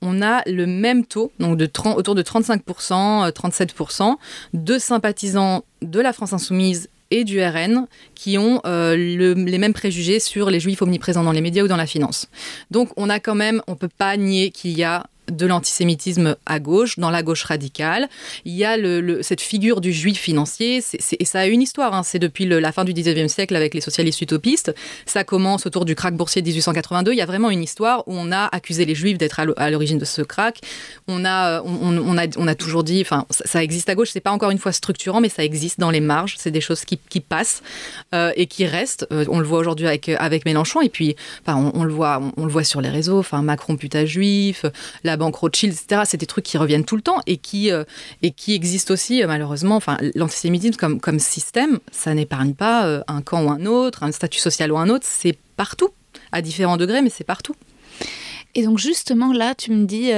on a le même taux, donc autour de 35%, 37%, de sympathisants de la France insoumise et du RN qui ont euh, les mêmes préjugés sur les juifs omniprésents dans les médias ou dans la finance. Donc on a quand même, on peut pas nier qu'il y a de l'antisémitisme à gauche, dans la gauche radicale. Il y a cette figure du juif financier, et ça a une histoire, hein. c'est depuis la fin du 19e siècle avec les socialistes utopistes. Ça commence autour du krach boursier de 1882. Il y a vraiment une histoire où on a accusé les juifs d'être à l'origine de ce krach. On a, on, a, on a toujours dit, enfin, ça, existe à gauche, c'est pas encore une fois structurant, mais ça existe dans les marges, c'est des choses qui, qui passent euh, et qui restent. Euh, on le voit aujourd'hui avec, avec Mélenchon, et puis enfin, on, le voit, on, le voit sur les réseaux, enfin, Macron putain juif, la la banque Rothschild, etc. C'est des trucs qui reviennent tout le temps et qui, euh, et qui existent aussi, euh, malheureusement. Enfin, l'antisémitisme comme, comme système, ça n'épargne pas euh, un camp ou un autre, un statut social ou un autre. C'est partout, à différents degrés, mais c'est partout. Et donc justement là, tu me dis,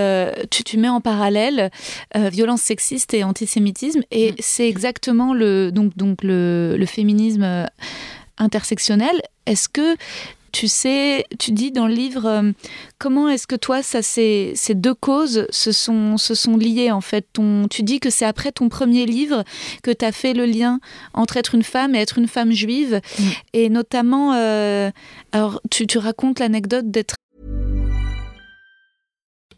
tu, tu, mets en parallèle violence sexiste et antisémitisme, et mm. c'est exactement le donc donc le, le féminisme intersectionnel. Est-ce que tu sais, tu dis dans le livre, euh, comment est-ce que toi, ça, ces, ces deux causes se sont, se sont liées en fait? Ton, Tu dis que c'est après ton premier livre que tu as fait le lien entre être une femme et être une femme juive. Mm. Et notamment, euh, alors tu, tu racontes l'anecdote d'être...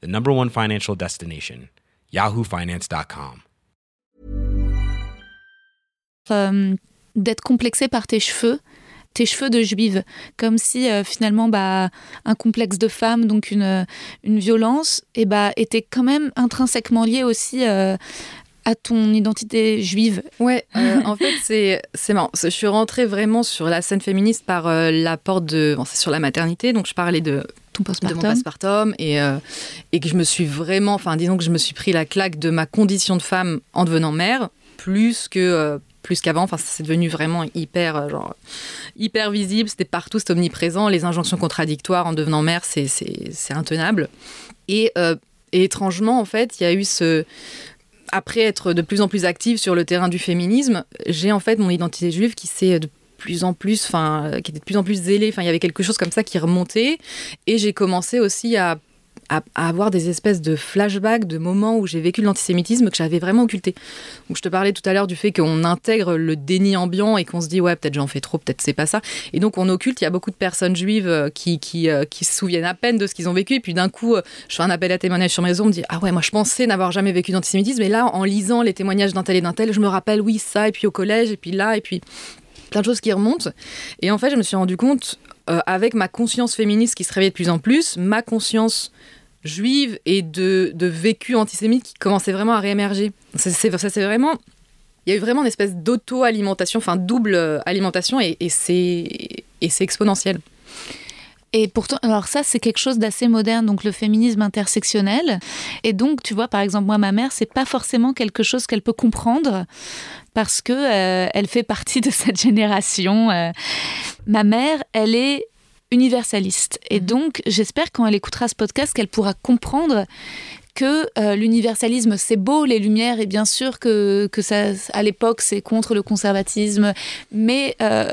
the number one financial destination, yahoofinance.com. Euh, d'être complexé par tes cheveux tes cheveux de juive, comme si euh, finalement bah, un complexe de femme, donc une, une violence, et bah, était quand même intrinsèquement lié aussi euh, à ton identité juive. Ouais, en fait c'est c'est marrant. Je suis rentrée vraiment sur la scène féministe par la porte de, bon, c'est sur la maternité, donc je parlais de ton postpartum. de mon postpartum et, euh, et que je me suis vraiment, enfin disons que je me suis pris la claque de ma condition de femme en devenant mère, plus que euh, plus qu'avant. Enfin, c'est devenu vraiment hyper, euh, genre, hyper visible. C'était partout, c'était omniprésent. Les injonctions contradictoires en devenant mère, c'est c'est intenable. Et, euh, et étrangement, en fait, il y a eu ce après être de plus en plus active sur le terrain du féminisme, j'ai en fait mon identité juive qui s'est de plus en plus, enfin, qui était de plus en plus zélée. Enfin, il y avait quelque chose comme ça qui remontait. Et j'ai commencé aussi à, à, avoir des espèces de flashbacks de moments où j'ai vécu l'antisémitisme que j'avais vraiment occulté. Donc, je te parlais tout à l'heure du fait qu'on intègre le déni ambiant et qu'on se dit, ouais, peut-être j'en fais trop, peut-être c'est pas ça. Et donc, on occulte. Il y a beaucoup de personnes juives euh, qui, qui, euh, qui se souviennent à peine de ce qu'ils ont vécu. Et puis, d'un coup, euh, je fais un appel à témoignage sur réseaux, on me dit, ah ouais, moi, je pensais n'avoir jamais vécu d'antisémitisme. Et là, en lisant les témoignages d'un tel et d'un tel, je me rappelle, oui, ça, et puis au collège, et puis là, et puis plein de choses qui remontent. Et en fait, je me suis rendu compte, euh, avec ma conscience féministe qui se réveillait de plus en plus, ma conscience juive et de, de vécu antisémite qui commençait vraiment à réémerger. C'est vraiment... Il y a eu vraiment une espèce d'auto-alimentation, enfin double euh, alimentation, et, et c'est exponentiel. Et pourtant, alors ça, c'est quelque chose d'assez moderne, donc le féminisme intersectionnel. Et donc, tu vois, par exemple, moi, ma mère, c'est pas forcément quelque chose qu'elle peut comprendre parce que euh, elle fait partie de cette génération. Euh. ma mère, elle est universaliste. Et donc, j'espère quand elle écoutera ce podcast qu'elle pourra comprendre que euh, l'universalisme c'est beau, les lumières, et bien sûr que, que ça, à l'époque c'est contre le conservatisme, mais euh,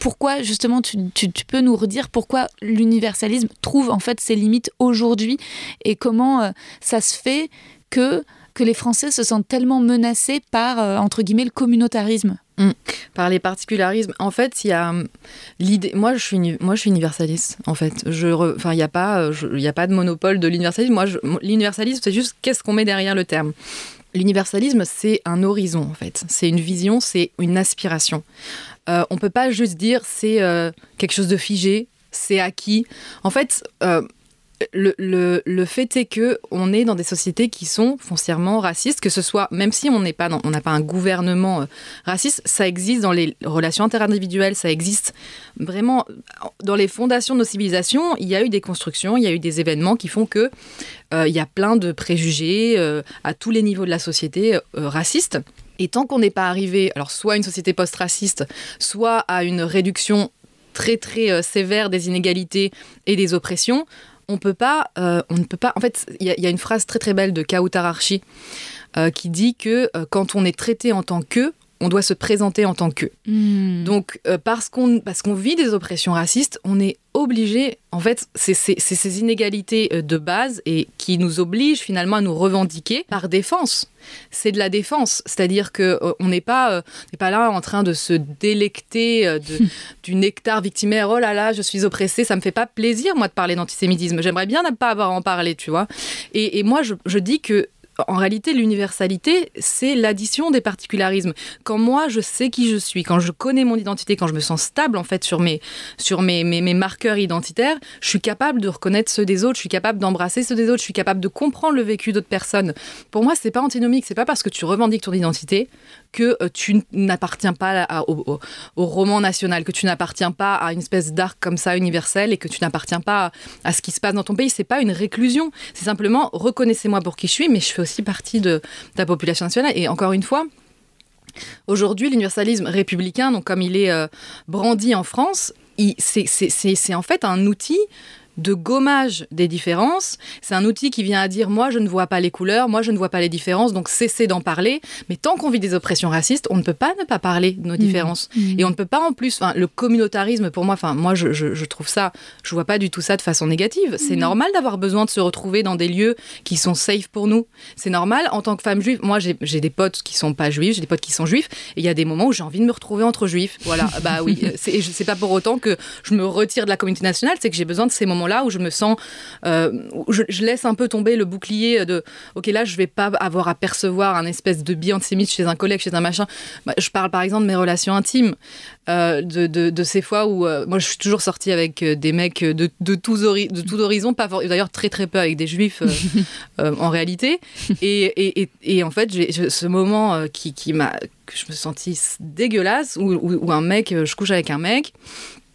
pourquoi justement tu, tu, peux nous redire pourquoi l'universalisme trouve en fait ses limites aujourd'hui et comment euh, ça se fait que, que les Français se sentent tellement menacés par, entre guillemets, le communautarisme? Mm. Par les particularismes, en fait, il y a hum, l'idée. Moi, je suis moi, je suis universaliste. En fait, je, enfin, il n'y a pas, il y a pas de monopole de l'universalisme. Moi, l'universalisme, c'est juste qu'est-ce qu'on met derrière le terme. L'universalisme, c'est un horizon, en fait. C'est une vision, c'est une aspiration. Euh, on peut pas juste dire c'est euh, quelque chose de figé, c'est acquis. En fait. Euh, le, fait est que on est dans des sociétés qui sont foncièrement racistes, que ce soit, même si on n'est pas, on n'a pas un gouvernement euh, raciste, ça existe dans les relations interindividuelles, ça existe vraiment dans les fondations de nos civilisations. Il y a eu des constructions, il y a eu des événements qui font que euh, il y a plein de préjugés euh, à tous les niveaux de la société euh, racistes. Et tant qu'on n'est pas arrivé, alors soit à une société post-raciste, soit à une réduction très très euh, sévère des inégalités et des oppressions, euh, on ne peut pas. En fait, il y, a une phrase très très belle de Kautar Archi euh, qui dit que euh, quand on est traité en tant que, on doit se présenter en tant que. Mm. Donc, euh, parce qu'on parce qu'on vit des oppressions racistes, on est obligé, en fait, c'est ces inégalités euh, de base et qui nous obligent finalement à nous revendiquer par défense. C'est de la défense, c'est-à-dire que euh, on n'est pas, euh, n'est pas là en train de se délecter euh, de, du nectar victimaire. Oh là là, je suis oppressée, ça me fait pas plaisir moi de parler d'antisémitisme. J'aimerais bien ne pas avoir à en parler, tu vois. Et, et moi, je, je dis que en réalité, l'universalité, c'est l'addition des particularismes. Quand moi, je sais qui je suis, quand je connais mon identité, quand je me sens stable en fait sur mes, sur mes, mes, marqueurs identitaires, je suis capable de reconnaître ceux des autres, je suis capable d'embrasser ceux des autres, je suis capable de comprendre le vécu d'autres personnes. Pour moi, c'est pas antinomique, c'est pas parce que tu revendiques ton identité que euh, tu n'appartiens pas au, roman national, que tu n'appartiens pas à une espèce d'arc comme ça universel et que tu n'appartiens pas à, ce qui se passe dans ton pays. C'est pas une réclusion, c'est simplement reconnaissez-moi pour qui je suis, mais je fais aussi partie de, de la population nationale. Et encore une fois, aujourd'hui, l'universalisme républicain, donc comme il est euh, brandi en France, c'est en fait un outil de gommage des différences. C'est un outil qui vient à dire moi je ne vois pas les couleurs, moi je ne vois pas les différences, donc cessez d'en parler. Mais tant qu'on vit des oppressions racistes, on ne peut pas ne pas parler de nos différences. Mmh. Et on ne peut pas en plus, le communautarisme pour moi, enfin moi je, je, je, trouve ça, je vois pas du tout ça de façon négative. C'est mmh. normal d'avoir besoin de se retrouver dans des lieux qui sont safe pour nous. C'est normal en tant que femme juive. Moi j'ai des potes qui sont pas juifs, j'ai des potes qui sont juifs, et il y a des moments où j'ai envie de me retrouver entre juifs. Voilà, bah oui, c'est pas pour autant que je me retire de la communauté nationale, c'est que j'ai besoin de ces moments où je me sens euh, où je, je, laisse un peu tomber le bouclier de ok là je vais pas avoir à percevoir un espèce de biais antisémite chez un collègue chez un machin bah, je parle par exemple de mes relations intimes euh, de, de, de, ces fois où euh, moi je suis toujours sortie avec des mecs de, de tous ori de tout horizon pas d'ailleurs très très peu avec des juifs en réalité et, et, et, et en fait ce moment qui, qui m'a que je me sentis dégueulasse où un mec je couche avec un mec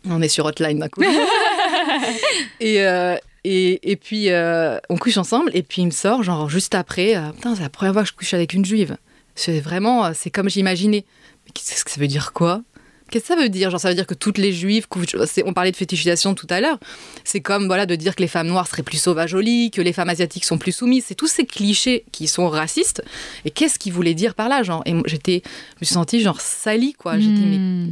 on est sur hotline d'un coup. et, euh, Et, et puis, euh, on couche ensemble, et puis il me sort, genre, juste après, euh, putain, c'est la première fois que je couche avec une juive. C'est vraiment, c'est comme j'imaginais. Mais qu'est-ce que ça veut dire quoi? Qu'est-ce que ça veut dire? Genre, ça veut dire que toutes les juives, on parlait de fétichisation tout à l'heure, c'est comme voilà de dire que les femmes noires seraient plus sauvages au lit, que les femmes asiatiques sont plus soumises. C'est tous ces clichés qui sont racistes. Et qu'est-ce qu'ils voulaient dire par là, genre Et j'étais, je me suis sentie genre salie, quoi. J'étais, j'ai-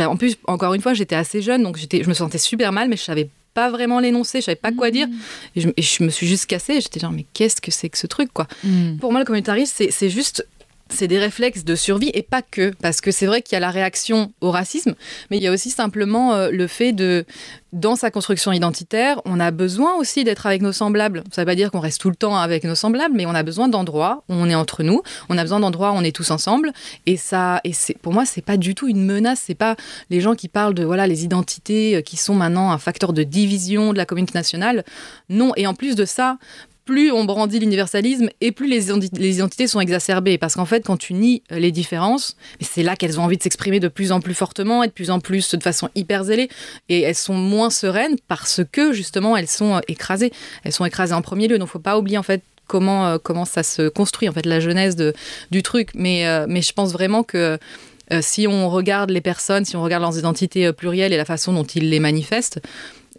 en plus, encore une fois, j'étais assez jeune, donc je me sentais super mal, mais je savais pas vraiment l'énoncer, je savais pas quoi dire. Et je, et je me suis juste cassée. J'étais genre, mais qu'est-ce que c'est que ce truc, quoi? Hmm. Pour moi, le communautarisme, c'est, c'est juste. C'est des réflexes de survie et pas que, parce que c'est vrai qu'il y a la réaction au racisme, mais il y a aussi simplement euh, le fait de, dans sa construction identitaire, on a besoin aussi d'être avec nos semblables. Ça veut pas dire qu'on reste tout le temps avec nos semblables, mais on a besoin d'endroits où on est entre nous, on a besoin d'endroits où on est tous ensemble, et ça, et c'est pour moi, c'est pas du tout une menace. C'est pas les gens qui parlent de voilà les identités euh, qui sont maintenant un facteur de division de la communauté nationale. Non, et en plus de ça, plus on brandit l'universalisme et plus les, identi- les identités sont exacerbées. Parce qu'en fait, quand tu nies euh, les différences, c'est là qu'elles ont envie de s'exprimer de plus en plus fortement et de plus en plus de façon hyper zélée. Et elles sont moins sereines parce que justement, elles sont euh, écrasées. Elles sont écrasées en premier lieu. Donc, faut pas oublier en fait comment, euh, ça se construit, en fait, la genèse de, du truc. Mais, euh, je pense vraiment que euh, si on regarde les personnes, si on regarde leurs identités euh, plurielles et la façon dont ils les manifestent,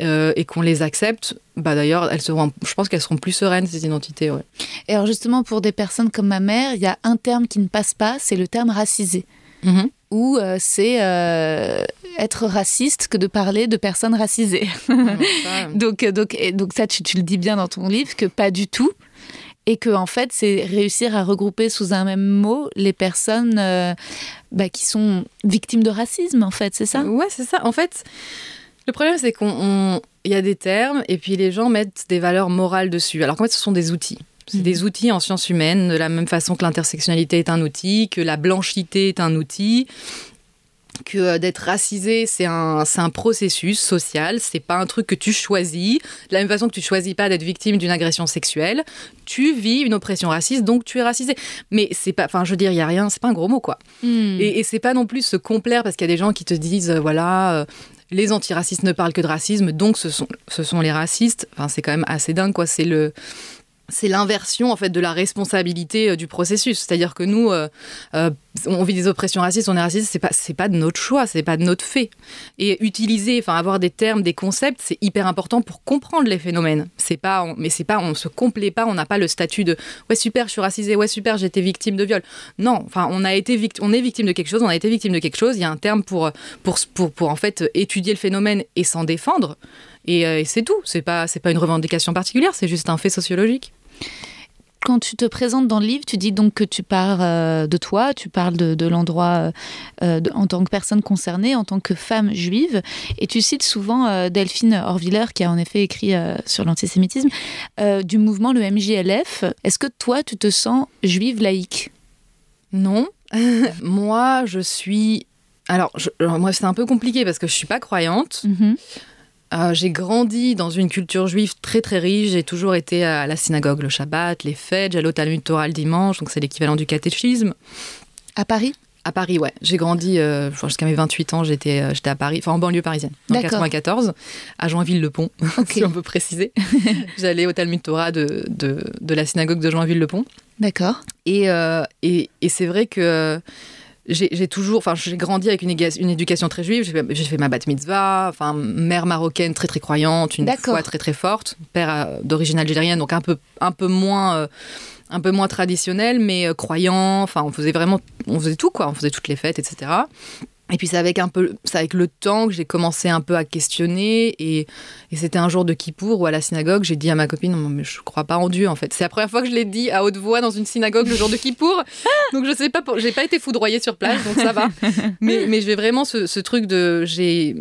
euh, et qu'on les accepte, bah d'ailleurs, elles seront, je pense qu'elles seront plus sereines ces identités. Ouais. Et alors justement, pour des personnes comme ma mère, il y a un terme qui ne passe pas, c'est le terme racisé. Mhm. Ou euh, c'est euh, être raciste que de parler de personnes racisées. donc, euh, donc, et donc ça, tu, tu le dis bien dans ton livre, que pas du tout. Et que en fait, c'est réussir à regrouper sous un même mot les personnes euh, bah, qui sont victimes de racisme, en fait, c'est ça? Ouais, c'est ça. En fait, le problème, c'est qu'on y a des termes et puis les gens mettent des valeurs morales dessus. Alors qu'en fait, ce sont des outils. C'est Mhm. des outils en sciences humaines, de la même façon que l'intersectionnalité est un outil, que la blanchité est un outil, que euh, d'être racisé, c'est un, un processus social, c'est pas un truc que tu choisis. De la même façon que tu choisis pas d'être victime d'une agression sexuelle, tu vis une oppression raciste, donc tu es racisé. Mais c'est pas, enfin, je veux dire, il y a rien, c'est pas un gros mot, quoi. Hmm. Et, et c'est pas non plus se complaire parce qu'il y a des gens qui te disent euh, voilà euh, les antiracistes ne parlent que de racisme donc ce sont ce sont les racistes. Enfin c'est quand même assez dingue quoi. C'est le c'est l'inversion en fait de la responsabilité euh, du processus. C'est-à-dire que nous, euh, euh, on vit des oppressions racistes, on est raciste, c'est pas c'est pas de notre choix, c'est pas de notre fait. Et utiliser, enfin avoir des termes, des concepts, c'est hyper important pour comprendre les phénomènes. C'est pas, on- mais c'est pas, on se complaît pas, on n'a pas le statut de ouais super, je suis racisé, ouais super, été victime de viol. Non, enfin on a été on est victime de quelque chose, on a été victime de quelque chose. Il y a un terme pour pour pour, pour en fait étudier le phénomène et s'en défendre. Et, euh, et c'est tout. C'est pas c'est pas une revendication particulière, c'est juste un fait sociologique. Quand tu te présentes dans le livre, tu dis donc que tu parles euh, de toi, tu parles de, de l'endroit euh, de- en tant que personne concernée, en tant que femme juive, et tu cites souvent euh, Delphine Horviller, qui a en effet écrit sur l'antisémitisme, du mouvement le MJLF. Est-ce que toi, tu te sens juive laïque? Non. moi, je suis. Alors, je- alors, moi, c'est un peu compliqué parce que je suis pas croyante. Mhm. Euh, j'ai grandi dans une culture juive très très riche. J'ai toujours été à la synagogue le Shabbat, les fêtes. J'allais au Talmud Torah le dimanche, donc c'est l'équivalent du catéchisme. À Paris? À Paris, ouais. J'ai grandi euh, jusqu'à mes 28 ans. J'étais euh, j'étais à Paris, enfin en banlieue parisienne, en D'accord. 94, à Joinville-le-Pont, Ok. si on peut préciser. J'allais au Talmud Torah de, de, de la synagogue de Joinville-le-Pont. D'accord. Et, euh, et, et c'est vrai que j'ai toujours, enfin, j'ai grandi avec une, une éducation très juive. J'ai fait, ma bat mitzvah, enfin, mère marocaine très très croyante, une foi très très forte, père euh, d'origine algérienne, donc un peu, un peu moins. euh, un peu moins traditionnel, mais euh, croyant. Enfin, on faisait vraiment, on faisait tout quoi. On faisait toutes les fêtes, etc. Et puis c'est avec un peu, c'est avec le temps que j'ai commencé un peu à questionner. Et, et c'était un jour de Kippour où à la synagogue, j'ai dit à ma copine, non mais je crois pas en Dieu en fait. C'est la première fois que je l'ai dit à haute voix dans une synagogue le jour de Kippour. Donc je sais pas, j'ai pas été foudroyée sur place, donc ça va. Mais, mais j'ai vraiment ce, ce truc de, j'ai,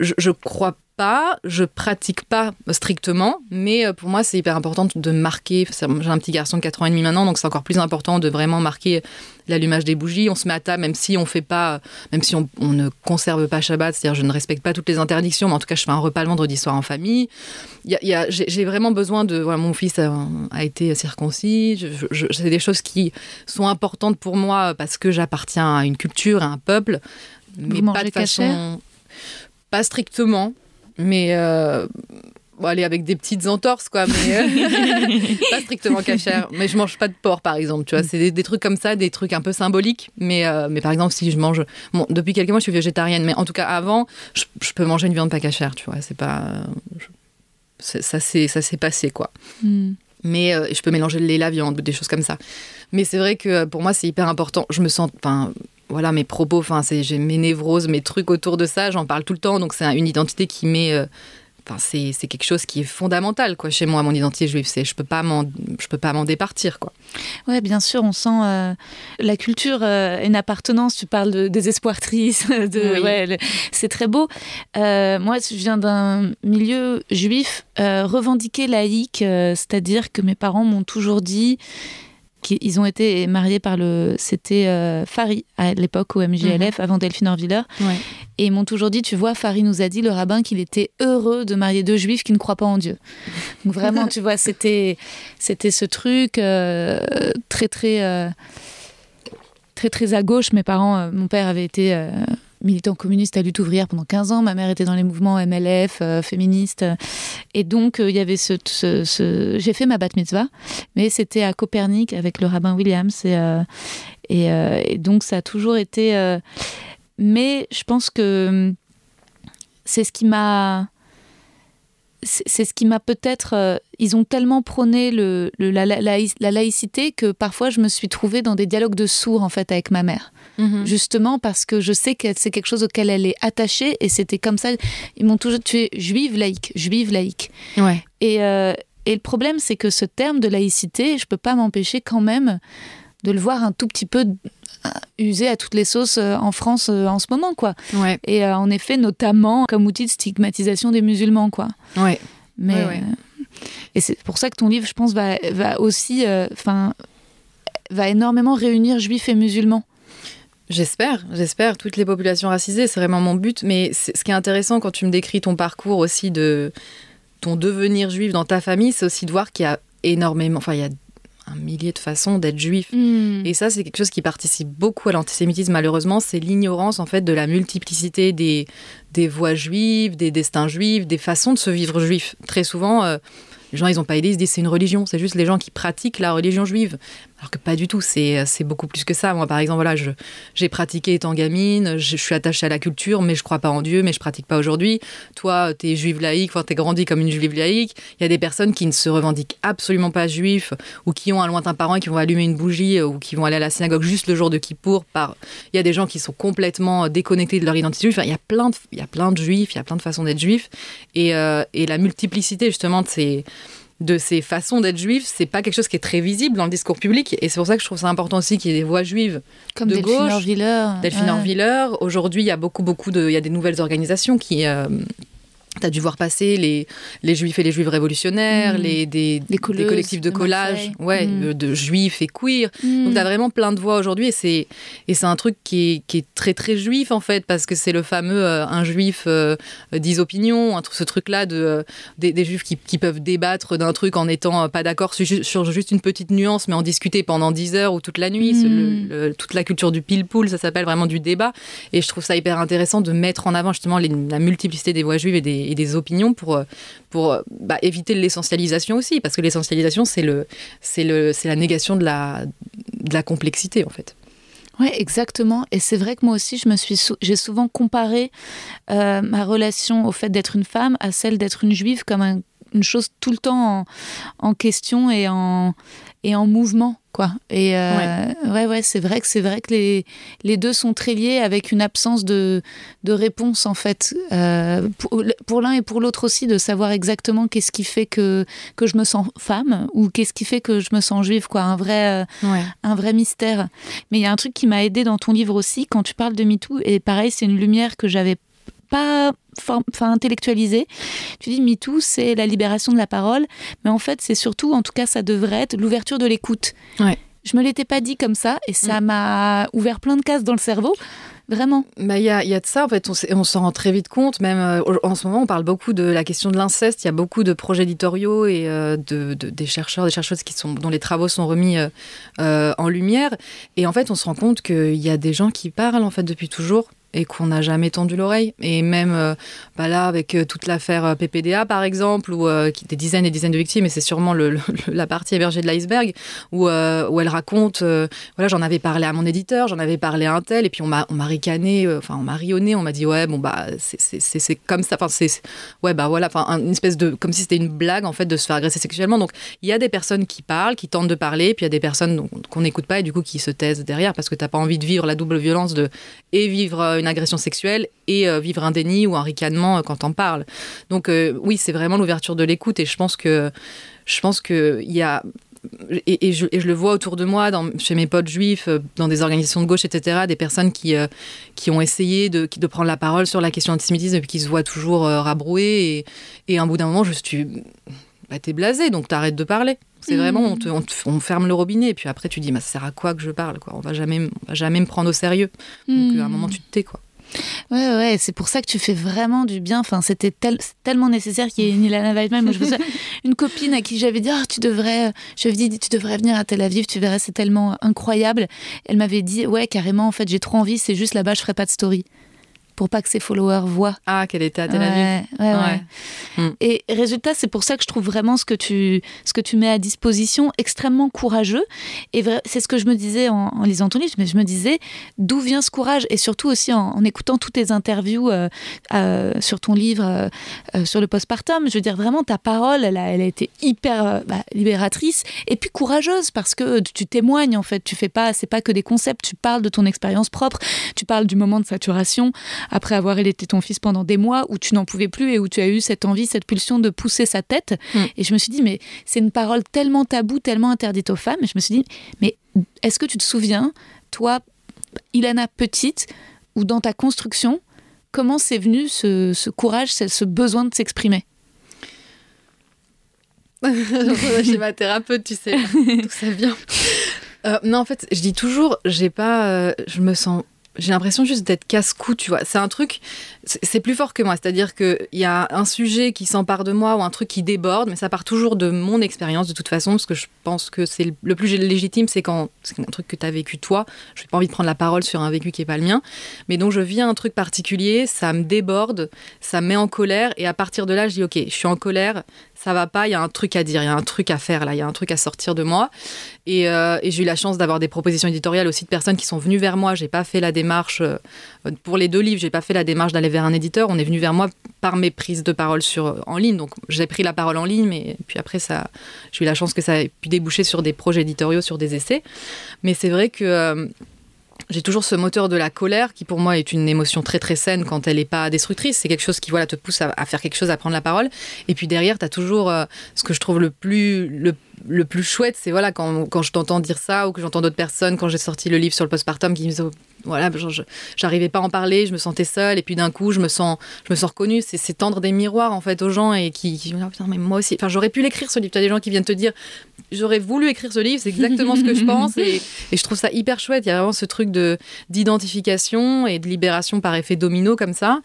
je, je crois pas, je pratique pas strictement, mais euh, pour moi c'est hyper important de marquer. J'ai un petit garçon de 4 ans et demi maintenant, donc c'est encore plus important de vraiment marquer l'allumage des bougies. On se met à table, même si on fait pas, même si on, on ne conserve pas Shabbat, c'est-à-dire je ne respecte pas toutes les interdictions, mais en tout cas je fais un repas le vendredi soir en famille. J'ai vraiment besoin de. Voilà, mon fils a, a été circoncis. C'est des choses qui sont importantes pour moi parce que j'appartiens à une culture, à un peuple, mais Vous pas mangez de façon, pas strictement, mais. euh, bon, allez, avec des petites entorses, quoi, mais euh, pas strictement cachère. Mais je mange pas de porc, par exemple, tu vois. C'est des, trucs comme ça, des trucs un peu symboliques. Mais, euh, mais par exemple, si je mange. Bon, depuis quelques mois, je suis végétarienne, mais en tout cas, avant, je, peux manger une viande pas cachère, tu vois. C'est pas. ça s'est passé, quoi. Hmm. Mais euh, je peux mélanger le lait, la viande, des choses comme ça. Mais c'est vrai que pour moi, c'est hyper important. Je me sens. Enfin, voilà mes propos, enfin, j'ai mes névroses, mes trucs autour de ça, j'en parle tout le temps, donc c'est une identité qui met c'est quelque chose qui est fondamental quoi chez moi mon identité juive c'est je peux pas je peux pas m'en départir quoi. Ouais bien sûr on sent euh, la culture euh, une appartenance tu parles de désespoir triste de c'est très beau. Euh, moi je viens d'un milieu juif revendiqué laïque c'est-à-dire que mes parents m'ont toujours dit ils ont été mariés par le. C'était euh, Fari à l'époque au MJLF, mhm. avant Delphine Orviller. Et ils m'ont toujours dit, tu vois, Fari nous a dit, le rabbin, qu'il était heureux de marier deux juifs qui ne croient pas en Dieu. Donc vraiment, tu vois, c'était c'était ce truc euh, très très euh, très très à gauche. Mes parents, mon père avait été militant communiste à lutte ouvrière pendant 15 ans. Ma mère était dans les mouvements MLF, euh, féministes. Et donc, euh, il y avait ce. J'ai fait ma bat mitzvah, mais c'était à Copernic avec le rabbin Williams. Et, euh, et, donc, ça a toujours été. mais je pense que c'est ce qui m'a c'est ce qui m'a peut-être. ils ont tellement prôné le, la, la, laïcité que parfois je me suis trouvée dans des dialogues de sourds en fait avec ma mère. Mhm. justement parce que je sais que c'est quelque chose auquel elle est attachée et c'était comme ça. Ils m'ont toujours tué juive laïque, juive laïque. Ouais. Et, euh, et le problème, c'est que ce terme de laïcité, je peux pas m'empêcher quand même de le voir un tout petit peu euh, usé à toutes les sauces euh, en France en ce moment, quoi. Ouais. Et en effet, notamment comme outil de stigmatisation des musulmans, quoi. Ouais. Mais et c'est pour ça que ton livre, je pense, va, va aussi, enfin, va énormément réunir juifs et musulmans. J'espère, j'espère. Toutes les populations racisées, c'est vraiment mon but. Mais ce qui est intéressant quand tu me décris ton parcours aussi de ton devenir juif dans ta famille, c'est aussi de voir qu'il y a énormément, enfin il y a un millier de façons d'être juif. Hmm. Et ça, c'est quelque chose qui participe beaucoup à l'antisémitisme, malheureusement. C'est l'ignorance, en fait, de la multiplicité des, des voix juives, des destins juifs, des façons de se vivre juif. Très souvent, euh, les gens, ils n'ont pas idée, ils se disent c'est une religion. C'est juste les gens qui pratiquent la religion juive. Alors que pas du tout, c'est beaucoup plus que ça. Moi, par exemple, voilà, j'ai pratiqué étant gamine, je, suis attachée à la culture, mais je crois pas en Dieu, mais je pratique pas aujourd'hui. Toi, tu es juive laïque, enfin, tu es grandi comme une juive laïque. Il y a des personnes qui ne se revendiquent absolument pas juifs, ou qui ont un lointain parent et qui vont allumer une bougie, ou qui vont aller à la synagogue juste le jour de Kippour. Par... Il y a des gens qui sont complètement déconnectés de leur identité juive. il, y a plein de, il y a plein de juifs, il y a plein de façons d'être juif. Et, euh, et la multiplicité, justement, de ces de ces façons d'être juif, c'est pas quelque chose qui est très visible dans le discours public. Et c'est pour ça que je trouve ça important aussi qu'il y ait des voix juives Comme de Delphine gauche. Orviller. Delphine Orviller. Aujourd'hui, il y a beaucoup, beaucoup de, il y a des nouvelles organisations qui, euh, tu as dû voir passer les, les juifs et les juives révolutionnaires, mm. les, des, des, collectifs de, collage ouais, mm. euh, de juifs et queer. Mm. Donc tu as vraiment plein de voix aujourd'hui et c'est, et c'est un truc qui est, qui est, très très juif en fait, parce que c'est le fameux euh, un juif euh, dix opinions, ce truc-là de, des, juifs qui, qui, peuvent débattre d'un truc en étant pas d'accord sur, juste une petite nuance, mais en discuter pendant dix heures ou toute la nuit. toute la culture du pile-poule, ça s'appelle vraiment du débat. Et je trouve ça hyper intéressant de mettre en avant justement la multiplicité des voix juives et des, et des opinions pour, euh, pour euh, bah, éviter l'essentialisation aussi, parce que l'essentialisation, c'est la négation de la, de la complexité, en fait. Oui, exactement. Et c'est vrai que moi aussi, je j'ai souvent comparé euh, ma relation au fait d'être une femme à celle d'être une juive comme une chose tout le temps en, en question et en, et en mouvement quoi. Et euh, ouais. ouais, c'est vrai que c'est vrai que les, les deux sont très liés avec une absence de, de réponse en fait. Euh, pour, pour l'un et pour l'autre aussi de savoir exactement qu'est-ce qui fait que que je me sens femme ou qu'est-ce qui fait que je me sens juive quoi. Un vrai euh, un vrai mystère. Mais il y a un truc qui m'a aidé dans ton livre aussi quand tu parles de MeToo. Et pareil c'est une lumière que j'avais pas enfin intellectualisé. Tu dis MeToo, c'est la libération de la parole, mais en fait, c'est surtout, en tout cas, ça devrait être l'ouverture de l'écoute. Ouais. Je me l'étais pas dit comme ça, et ça mm. m'a ouvert plein de cases dans le cerveau. Vraiment. Bah, il y, a, y a de ça, en fait, on, s'en rend très vite compte. Même euh, en ce moment, on parle beaucoup de la question de l'inceste. Il y a beaucoup de projets éditoriaux et euh, de, des chercheurs, des chercheuses qui sont, dont les travaux sont remis euh, en lumière. Et en fait, on se rend compte qu'il y a des gens qui parlent, en fait, depuis toujours et qu'on n'a jamais tendu l'oreille. Et même euh, bah là, avec euh, toute l'affaire euh, PPDA, par exemple, où des dizaines et dizaines de victimes, et c'est sûrement la partie hébergée de l'iceberg, où, où elle raconte, voilà, j'en avais parlé à mon éditeur, j'en avais parlé à un tel, et puis on m'a ricané, enfin, on m'a rionné, on m'a dit, ouais, bon, bah, c'est comme ça, enfin, c'est, ouais, bah voilà, enfin, une espèce de, comme si c'était une blague, en fait, de se faire agresser sexuellement. Donc, il y a des personnes qui parlent, qui tentent de parler, puis il y a des personnes qu'on n'écoute pas, et du coup, qui se taisent derrière, parce que t'as pas envie de vivre la double violence de, et vivre une agression sexuelle et euh, vivre un déni ou un ricanement euh, quand on parle. Donc euh, oui, c'est vraiment l'ouverture de l'écoute et je pense que je pense que il y a et, je, le vois autour de moi, dans, chez mes potes juifs, dans des organisations de gauche, etc., des personnes qui, qui ont essayé de, de, prendre la parole sur la question antisémitisme et qui se voient toujours rabroués. Et, et à un bout d'un moment, je suis. Bah, t'es blasé, donc t'arrêtes de parler. C'est mmh. vraiment, on, on, ferme le robinet, et puis après, tu dis, bah, ça sert à quoi que je parle quoi? On va jamais, on va jamais me prendre au sérieux. Donc, à un moment, tu te tais, quoi. Ouais, ouais, c'est pour ça que tu fais vraiment du bien. Enfin, c'était tellement nécessaire qu'il y ait une Ilana Weidman. Moi, je une copine à qui j'avais dit, oh, tu devrais, je dit, tu devrais venir à Tel Aviv, tu verrais, c'est tellement incroyable. Elle m'avait dit, ouais, carrément, en fait, j'ai trop envie, c'est juste là-bas, je ferai pas de story pour pas que ses followers voient. Ah, qu'elle était à Tel Aviv. Ouais, ouais, hmm. Et résultat, c'est pour ça que je trouve vraiment ce que tu, ce que tu mets à disposition extrêmement courageux. Et c'est ce que je me disais en, lisant ton livre, mais je me disais d'où vient ce courage? Et surtout aussi en, écoutant toutes tes interviews euh, euh, sur ton livre, euh, sur le postpartum. Je veux dire, vraiment, ta parole, elle a, elle a été hyper bah, libératrice et puis courageuse parce que tu témoignes en fait. Tu fais pas, c'est pas que des concepts, tu parles de ton expérience propre, tu parles du moment de saturation après avoir allaité ton fils pendant des mois où tu n'en pouvais plus et où tu as eu cette envie, cette pulsion de pousser sa tête. Mm. Et je me suis dit, mais c'est une parole tellement taboue, tellement interdite aux femmes. Et je me suis dit, mais est-ce que tu te souviens, toi, Ilana petite, ou dans ta construction, comment c'est venu ce, courage, ce besoin de s'exprimer? J'ai ma thérapeute, tu sais, d'où ça vient. Euh, non, en fait, je dis toujours, j'ai pas, euh, je me sens j'ai l'impression juste d'être casse-cou, tu vois. C'est un truc, c'est plus fort que moi. C'est-à-dire qu'il y a un sujet qui s'empare de moi ou un truc qui déborde, mais ça part toujours de mon expérience de toute façon, parce que je pense que c'est le plus légitime, c'est quand c'est un truc que tu as vécu toi. Je n'ai pas envie de prendre la parole sur un vécu qui n'est pas le mien. Mais donc je vis un truc particulier, ça me déborde, ça me met en colère, et à partir de là, je dis, ok, je suis en colère, ça va pas, il y a un truc à dire, il y a un truc à faire là, il y a un truc à sortir de moi. Et, euh, j'ai eu la chance d'avoir des propositions éditoriales aussi de personnes qui sont venues vers moi. J'ai pas fait la démarche euh, pour les deux livres, j'ai pas fait la démarche d'aller vers un éditeur. On est venu vers moi par mes prises de parole sur en ligne. Donc j'ai pris la parole en ligne, mais puis après ça, j'ai eu la chance que ça ait pu déboucher sur des projets éditoriaux, sur des essais. Mais c'est vrai que euh, j'ai toujours ce moteur de la colère qui pour moi est une émotion très très saine quand elle n'est pas destructrice. C'est quelque chose qui voilà te pousse à, faire quelque chose, à prendre la parole. Et puis derrière, tu as toujours euh, ce que je trouve le plus, le plus chouette, c'est voilà quand, quand je t'entends dire ça ou que j'entends d'autres personnes quand j'ai sorti le livre sur le postpartum qui me disent voilà, j'arrivais pas à en parler, je me sentais seule et puis d'un coup je me sens, je me sens reconnue. C'est tendre des miroirs en fait aux gens et qui, qui me disent putain mais moi aussi. Enfin j'aurais pu l'écrire ce livre. Tu as des gens qui viennent te dire j'aurais voulu écrire ce livre, c'est exactement ce que je pense et, et, je trouve ça hyper chouette. Il y a vraiment ce truc de d'identification et de libération par effet domino comme ça.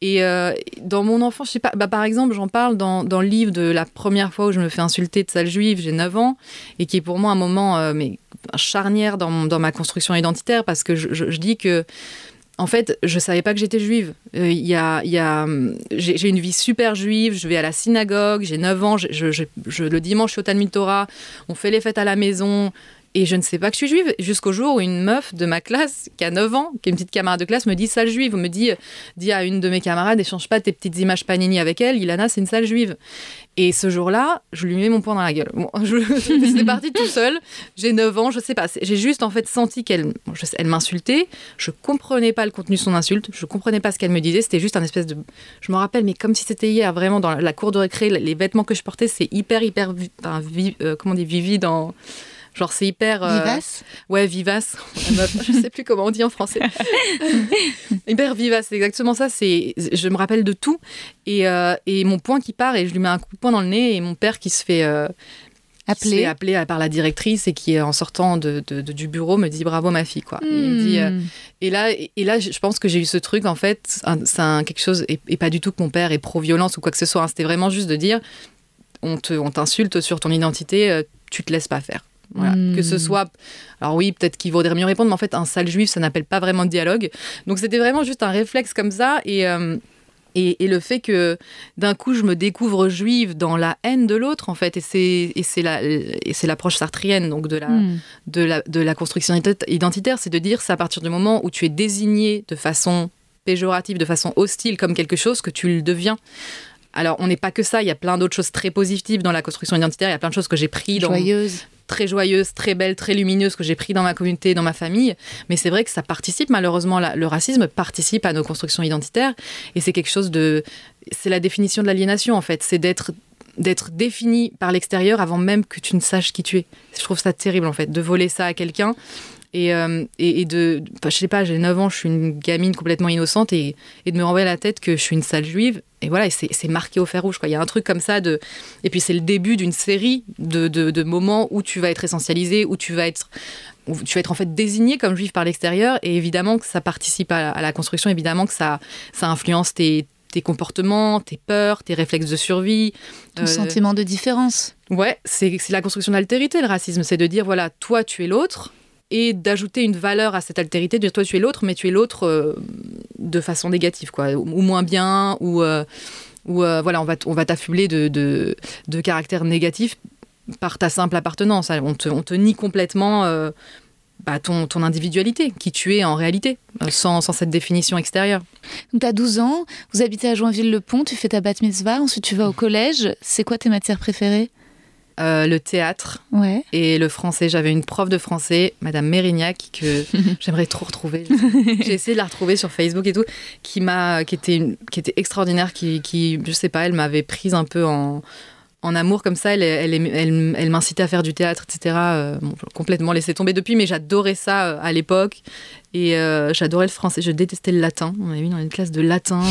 Et euh, dans mon enfance, je sais pas, bah, par exemple j'en parle dans, dans, le livre de la première fois où je me fais insulter de sale juive. J'ai 9 ans et qui est pour moi un moment euh, mais charnière dans, dans, ma construction identitaire parce que je, dis que en fait, je savais pas que j'étais juive. Euh, y a, y a, j'ai une vie super juive, je vais à la synagogue, j'ai 9 ans, je, je, le dimanche, je suis au Talmud Torah, on fait les fêtes à la maison, et je ne sais pas que je suis juive, jusqu'au jour où une meuf de ma classe, qui a 9 ans, qui est une petite camarade de classe, me dit sale juive, me dit, dit à une de mes camarades, échange pas tes petites images panini avec elle, Ilana, c'est une sale juive. Et ce jour-là, je lui mets mon poing dans la gueule. Bon, c'est parti tout seul. J'ai 9 ans, je sais pas. J'ai juste en fait senti qu'elle elle m'insultait. Je comprenais pas le contenu de son insulte. Je comprenais pas ce qu'elle me disait. C'était juste un espèce de. Je me rappelle, mais comme si c'était hier, vraiment dans la cour de récré, les vêtements que je portais, c'est hyper, hyper. Euh, comment on dit, vivide dans Genre, c'est hyper. Euh, vivace? Ouais, vivace. je sais plus comment on dit en français. hyper vivace, c'est exactement ça. C'est, je me rappelle de tout. Et, euh, et, mon point qui part, et je lui mets un coup de poing dans le nez, et mon père qui se fait. Euh, appelé. appelé par la directrice et qui, en sortant de, du bureau, me dit bravo ma fille. Quoi. Dit, hmm. et, là, et là, je pense que j'ai eu ce truc, en fait, c'est quelque chose, et, pas du tout que mon père est pro-violence ou quoi que ce soit, hein. c'était vraiment juste de dire on t'insulte sur ton identité, tu te laisses pas faire. Voilà. Hmm. Que ce soit. Alors oui, peut-être qu'il vaudrait mieux répondre, mais en fait, un sale juif, ça n'appelle pas vraiment de dialogue. Donc c'était vraiment juste un réflexe comme ça. Et. euh, et, et le fait que d'un coup je me découvre juive dans la haine de l'autre en fait et c'est et c'est la et c'est l'approche sartrienne donc de la Hmm. de la, de la construction ident- identitaire, c'est de dire c'est à partir du moment où tu es désigné de façon péjorative, de façon hostile comme quelque chose que tu le deviens. Alors, on n'est pas que ça, il y a plein d'autres choses très positives dans la construction identitaire, il y a plein de choses que j'ai pris dans Joyeuse. Très joyeuses, très belles, très lumineuses que j'ai pris dans ma communauté, dans ma famille, mais c'est vrai que ça participe malheureusement le racisme participe à nos constructions identitaires. Et c'est quelque chose de c'est la définition de l'aliénation en fait, c'est d'être d'être défini par l'extérieur avant même que tu ne saches qui tu es. Je trouve ça terrible en fait, de voler ça à quelqu'un et, euh, et, et de... je sais pas, j'ai 9 ans, je suis une gamine complètement innocente et, et de me renvoyer à la tête que je suis une sale juive. Et voilà, c'est marqué au fer rouge. Quoi. Il y a un truc comme ça de... Et puis c'est le début d'une série de, de, de moments où tu vas être essentialisé, où tu vas être... où tu vas être en fait désigné comme juif par l'extérieur et évidemment que ça participe à, à la construction, évidemment que ça, ça influence tes, tes comportements, tes peurs, tes réflexes de survie. Ton Euh, sentiment de différence. Ouais, c'est la construction d'altérité, le racisme. C'est de dire, voilà, toi, tu es l'autre, et d'ajouter une valeur à cette altérité, de dire, toi, tu es l'autre, mais tu es l'autre euh, de façon négative, quoi, ou, moins bien, ou, euh, ou euh, voilà, on va, t'affubler de, de, caractères négatifs par ta simple appartenance. On te, on te nie complètement bah, ton, ton individualité, qui tu es en réalité, sans, sans cette définition extérieure. Donc, tu as 12 ans, vous habitez à Joinville-le-Pont, tu fais ta bat mitzvah, ensuite tu vas au collège. C'est quoi tes matières préférées? Euh, le théâtre, Ouais. et le français. J'avais une prof de français, Madame Mérignac, que j'aimerais trop retrouver. J'ai essayé de la retrouver sur Facebook et tout, qui m'a, qui était, une- qui était extraordinaire, qui, qui, je sais pas, elle m'avait prise un peu en, en amour comme ça. Elle, elle, elle, elle m'incitait à faire du théâtre, etc. Euh, bon, complètement laissé tomber depuis, mais j'adorais ça euh, à l'époque. Et euh, j'adorais le français. Je détestais le latin. On m'avait mis dans une classe de latin.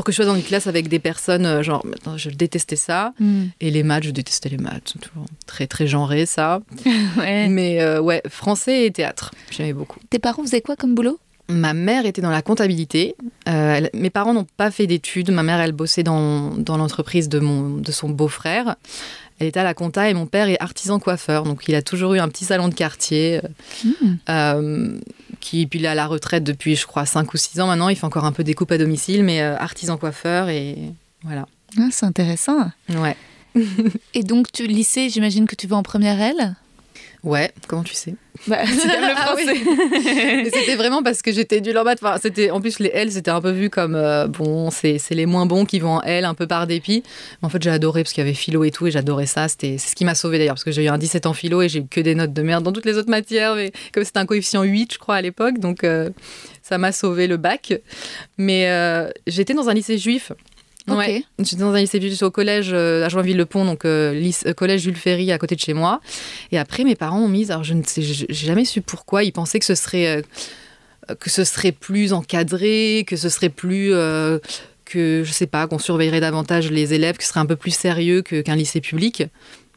Pour que je sois dans une classe avec des personnes, euh, genre, je détestais ça. Hmm. Et les maths, je détestais les maths. Toujours très, très genré, ça. Ouais. Mais euh, ouais, français et théâtre, j'aimais beaucoup. Tes parents faisaient quoi comme boulot? Ma mère était dans la comptabilité. Euh, elle- mes parents n'ont pas fait d'études. Ma mère, elle bossait dans, dans l'entreprise de, mon, de son beau-frère. Elle était à la compta et mon père est artisan coiffeur. Donc il a toujours eu un petit salon de quartier. Hmm. euh, qui, puis il est à la retraite depuis, je crois, 5 ou 6 ans maintenant. Il fait encore un peu des coupes à domicile, mais euh, artisan coiffeur et voilà. Ah, C'est intéressant. Ouais. Et donc, tu lycée, j'imagine que tu vas en première L? Ouais, comment tu sais? Bah, Si t'aimes le Ah français. C'était vraiment parce que j'étais nulle en maths. Enfin, c'était, en plus, les L, c'était un peu vu comme euh, bon, c'est, les moins bons qui vont en L un peu par dépit. Mais en fait, j'ai adoré parce qu'il y avait philo et tout, et j'adorais ça. C'était, c'est ce qui m'a sauvé d'ailleurs, parce que j'ai eu un 17 en philo et j'ai eu que des notes de merde dans toutes les autres matières. Mais comme c'était un coefficient 8, je crois, à l'époque, donc euh, ça m'a sauvé le bac. Mais euh, j'étais dans un lycée juif. Ouais, j'étais dans un lycée juif au collège euh, à Joinville-le-Pont, donc euh, lycée- euh, collège Jules Ferry à côté de chez moi. Et après, mes parents ont mis, alors je ne sais, j'ai jamais su pourquoi, ils pensaient que ce serait, euh, que ce serait plus encadré, que ce serait plus, que je sais pas, qu'on surveillerait davantage les élèves, que ce serait un peu plus sérieux que- qu'un lycée public.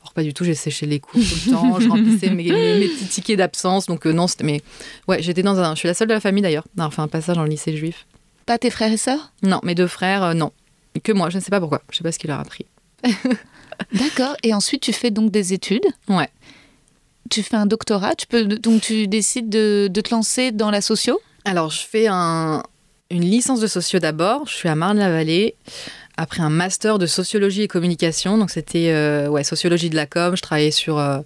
Alors pas du tout, j'ai séché les cours tout le temps, je remplissais mes, mes- mes petits tickets d'absence, donc euh, non, c'était, mais ouais, j'étais dans un, je suis la seule de la famille d'ailleurs, d'avoir fait un passage dans le lycée juif. Pas tes frères et sœurs? Non, mes deux frères, euh, non. Que moi, je ne sais pas pourquoi, je sais pas ce qui leur a pris. D'accord. Et ensuite, tu fais donc des études. Ouais. Tu fais un doctorat. Tu peux donc tu décides de, de te lancer dans la socio? Alors, je fais un- une licence de socio d'abord. Je suis à Marne-la-Vallée. Après un master de sociologie et communication. Donc, c'était euh, ouais, sociologie de la com. Je travaillais sur. euh,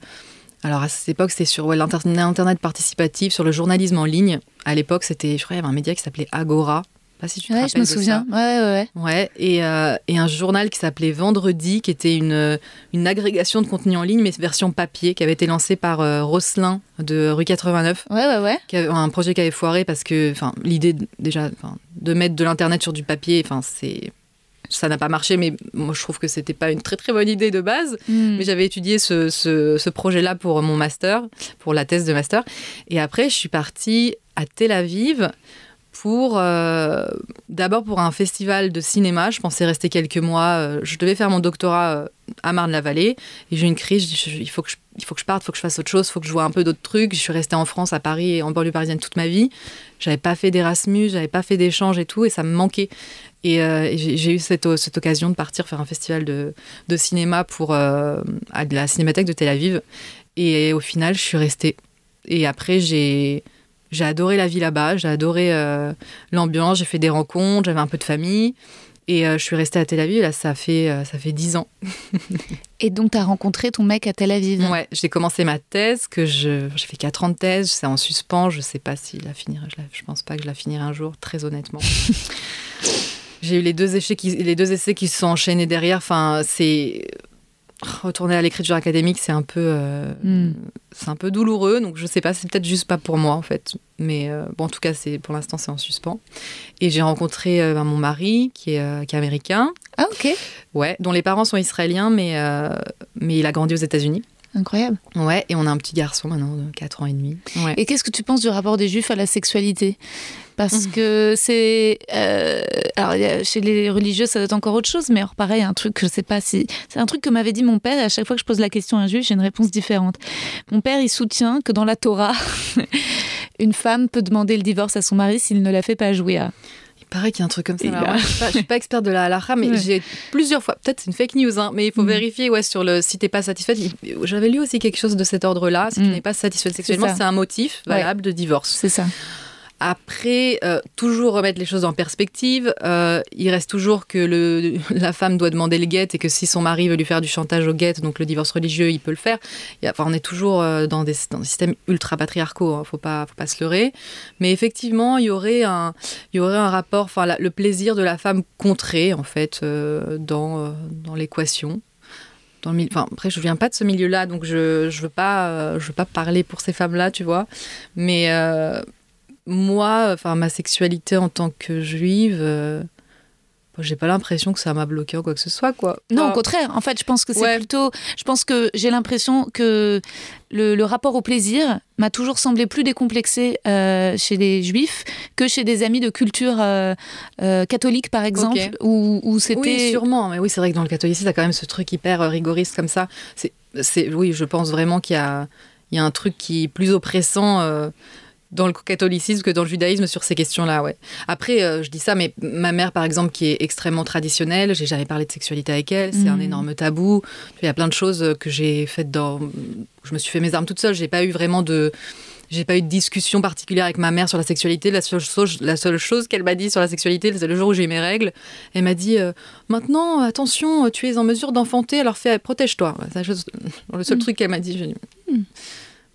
alors, à cette époque, c'était sur ouais, l'Internet participatif, sur le journalisme en ligne. À l'époque, c'était, je crois, il y avait un média qui s'appelait Agora. Pas si tu te Ouais, je rappelles me de ça. souviens. Ouais, ouais, ouais. Ouais, et, euh, et un journal qui s'appelait Vendredi, qui était une, une agrégation de contenu en ligne, mais version papier, qui avait été lancé par euh, Rosselin de rue 89 Ouais, ouais, ouais. qui avait- un projet qui avait foiré parce que l'idée de- déjà de mettre de l'internet sur du papier c'est ça n'a pas marché mais moi je trouve que c'était pas une très très bonne idée de base Hmm. mais j'avais étudié ce, ce, ce projet là pour mon master pour la thèse de master et après je suis partie à Tel Aviv pour euh, d'abord pour un festival de cinéma je pensais rester quelques mois euh, je devais faire mon doctorat euh, à Marne-la-Vallée et j'ai une crise je je- il faut que je il faut que je parte, il faut que je fasse autre chose, il faut que je vois un peu d'autres trucs. Je suis restée en France, à Paris et en banlieue parisienne toute ma vie. J'avais pas fait d'Erasmus, j'avais pas fait d'échange et tout, et ça me manquait. Et, j'ai eu cette, occasion de partir faire un festival de, cinéma pour, à la Cinémathèque de Tel Aviv. Et au final, je suis restée. Et après, j'ai j'ai adoré la vie là-bas, j'ai adoré euh, l'ambiance, j'ai fait des rencontres, j'avais un peu de famille. Et euh, je suis restée à Tel Aviv, là, ça fait, euh, ça fait 10 ans. et donc, tu as rencontré ton mec à Tel Aviv Ouais, j'ai commencé ma thèse, que je, j'ai fait 4 ans de thèse, c'est en suspens, je sais pas si la je, je pense pas que je la finirai un jour, très honnêtement. j'ai eu les deux, essais qui, les deux essais qui se sont enchaînés derrière, enfin, c'est retourner à l'écriture académique, c'est un peu, euh, hmm. c'est un peu douloureux. Donc je sais pas, c'est peut-être juste pas pour moi en fait. Mais euh, bon, en tout cas, c'est pour l'instant c'est en suspens. Et j'ai rencontré euh, mon mari qui est, qui est américain. Ah ok. Ouais, dont les parents sont israéliens, mais mais il a grandi aux États-Unis. Incroyable. Ouais, et on a un petit garçon maintenant de 4 ans et demi. Et qu'est-ce que tu penses du rapport des Juifs à la sexualité? Parce mmh. que c'est euh, alors chez les religieux ça doit être encore autre chose mais alors pareil un truc je sais pas si c'est un truc que m'avait dit mon père et à chaque fois que je pose la question à un juif j'ai une réponse différente mon père il soutient que dans la Torah une femme peut demander le divorce à son mari s'il ne la fait pas jouer à il paraît qu'il y a un truc comme ça. je, suis suis pas experte de la halakha, mais j'ai plusieurs fois, peut-être c'est une fake news, hein, mais il faut mmh. vérifier ouais, sur le si t'es pas satisfaite. J'avais lu aussi quelque chose de cet ordre-là. Si tu mmh. n'es pas satisfaite sexuellement, c'est un motif valable de divorce. C'est ça. Après, euh, toujours remettre les choses en perspective. Euh, il reste toujours que la femme doit demander le guet et que si son mari veut lui faire du chantage au guet, donc le divorce religieux, il peut le faire. enfin, on est toujours euh, dans des, dans systèmes ultra patriarcaux. Hein, faut pas, se leurrer. Mais effectivement, il y aurait un, il rapport, enfin, le plaisir de la femme contré en fait dans l'équation. Après, je viens pas de ce milieu-là, donc je je veux pas parler pour ces femmes-là, tu vois. Mais moi, enfin ma sexualité en tant que juive, euh, j'ai pas l'impression que ça m'a bloqué ou quoi que ce soit, quoi. Non, au contraire. En fait, je pense que c'est plutôt. Je pense que j'ai l'impression que le, rapport au plaisir m'a toujours semblé plus décomplexé euh, chez les juifs que chez des amis de culture euh, catholique, par exemple, où, c'était. Oui, sûrement. Mais oui, c'est vrai que dans le catholicisme, t'as quand même ce truc hyper rigoriste comme ça. C'est, oui, je pense vraiment qu'il y a, il y a un truc qui est plus oppressant dans le catholicisme que dans le judaïsme sur ces questions-là, ouais. Après, euh, je dis ça, mais ma mère, par exemple, qui est extrêmement traditionnelle, j'ai jamais parlé de sexualité avec elle, c'est un mhm. énorme tabou. Il y a plein de choses que j'ai faites dans... Je me suis fait mes armes toute seule, j'ai pas eu vraiment de... J'ai pas eu de discussion particulière avec ma mère sur la sexualité. La seule chose, la seule chose qu'elle m'a dit sur la sexualité, c'est le jour où j'ai eu mes règles. Elle m'a dit euh, Maintenant, attention, tu es en mesure d'enfanter, alors fais, protège-toi. C'est le seul mhm. truc qu'elle m'a dit. Dit,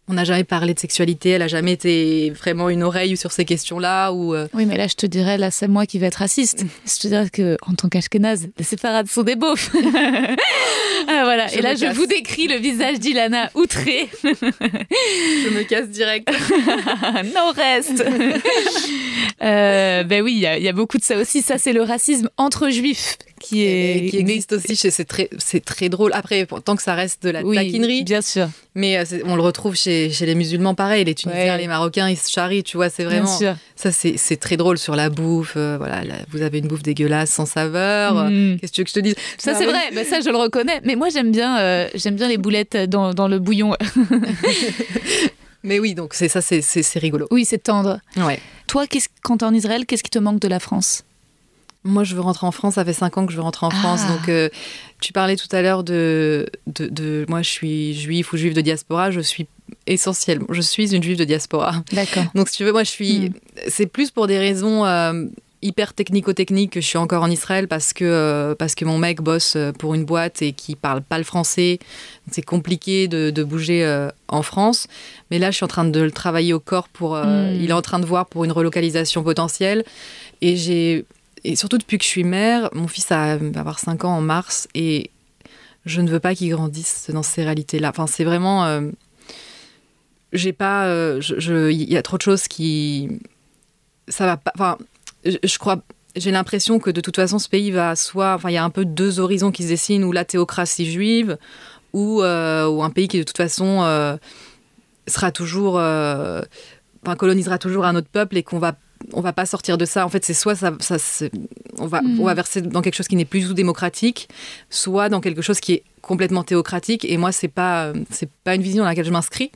on n'a jamais parlé de sexualité, elle a jamais été vraiment une oreille sur ces questions-là. Ou euh, Oui, mais là, je te dirais, là, c'est moi qui vais être raciste. je te dirais que, en tant qu'ashkenaz, les séfarades sont des beaufs. ah, voilà. Et là, je vous décris le visage d'Ilana outré. je me casse direct. non, reste. euh, ben oui, il y, a beaucoup de ça aussi. Ça, c'est le racisme entre juifs qui, est... qui existe aussi. C'est très, c'est très drôle. Après, tant que ça reste de la oui, taquinerie. Bien sûr. Mais euh, on le retrouve chez, chez, les musulmans, pareil. Les Tunisiens, les Marocains, ils se charrient. Tu vois, c'est vraiment. Bien sûr. Ça, c'est très drôle sur la bouffe. Euh, voilà, vous avez une bouffe dégueulasse, sans saveur. Mm. Qu'est-ce que tu veux que je te dise? Ça, c'est vrai. Mais ça, je le reconnais. Mais moi, j'aime bien, euh, j'aime bien les boulettes dans, dans le bouillon. Mais oui, donc c'est ça, c'est rigolo. Oui, c'est tendre. Ouais. Toi, quand tu es en Israël, qu'est-ce qui te manque de la France? Moi, je veux rentrer en France. Ça fait cinq ans que je veux rentrer en France. Ah. Donc, euh, tu parlais tout à l'heure de, de, Moi, je suis juif ou juif de diaspora. Je suis essentiellement. Je suis une juive de diaspora. D'accord. Donc, si tu veux, moi, je suis. Hmm. C'est plus pour des raisons. Euh, hyper technico-technique que je suis encore en Israël parce que, euh, parce que mon mec bosse pour une boîte et qui parle pas le français. C'est compliqué de, de bouger en France. Mais là, je suis en train de le travailler au corps pour. Hmm. Il est en train de voir pour une relocalisation potentielle. Et j'ai et surtout depuis que je suis mère, mon fils a, va avoir 5 ans en mars et je ne veux pas qu'il grandisse dans ces réalités-là. Enfin, c'est vraiment. Euh, j'ai pas. Euh, il y a trop de choses qui. Ça va pas. Enfin, je, crois. J'ai l'impression que de toute façon, ce pays va soit. Enfin, il y a un peu deux horizons qui se dessinent, ou la théocratie juive, ou, euh, ou un pays qui de toute façon sera toujours. Enfin, colonisera toujours un autre peuple et qu'on va on va pas sortir de ça. En fait, c'est soit ça, on, va, on va verser dans quelque chose qui n'est plus ou démocratique, soit dans quelque chose qui est complètement théocratique. Et moi, c'est pas, c'est pas une vision dans laquelle je m'inscris.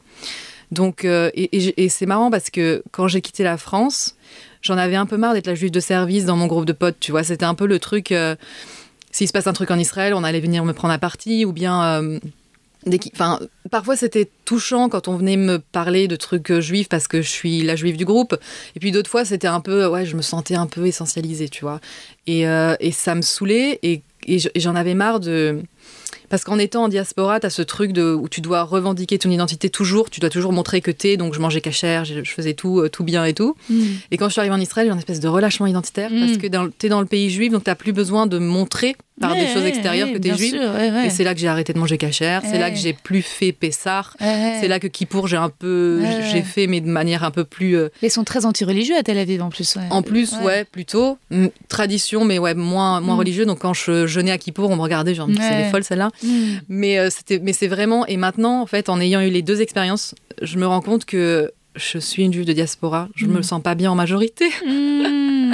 Donc, euh, et, c'est marrant parce que quand j'ai quitté la France, j'en avais un peu marre d'être la juge de service dans mon groupe de potes. Tu vois, c'était un peu le truc. Euh, s'il se passe un truc en Israël, on allait venir me prendre à partie, ou bien. Euh, Parfois c'était touchant quand on venait me parler de trucs euh, juifs parce que je suis la juive du groupe. Et puis d'autres fois c'était un peu, ouais, je me sentais un peu essentialisée, tu vois. Et, euh, et ça me saoulait et, et j'en avais marre de parce qu'en étant en diaspora, tu as ce truc de, où tu dois revendiquer ton identité toujours, tu dois toujours montrer que t'es, donc je mangeais cachère, je, faisais tout, euh, tout bien et tout. Mm. Et quand je suis arrivée en Israël, j'ai une espèce de relâchement identitaire parce mm. que tu es dans le pays juif, donc tu plus besoin de montrer par des choses extérieures que tu es juif. et c'est là que j'ai arrêté de manger cachère, c'est là que j'ai plus fait Pessar, c'est là que Kippour j'ai un peu j'ai fait mais de manière un peu plus euh, Ils sont très anti-religieux à Tel Aviv en plus En plus ouais, plutôt tradition mais ouais moins moins mm. religieux donc quand je jeûnais à Kippour, on me regardait genre c'est les folles celle-là. Mm. Mais euh, c'était mais c'est vraiment et maintenant en fait en ayant eu les deux expériences, je me rends compte que je suis une juive de diaspora, je me mm. sens pas bien en majorité.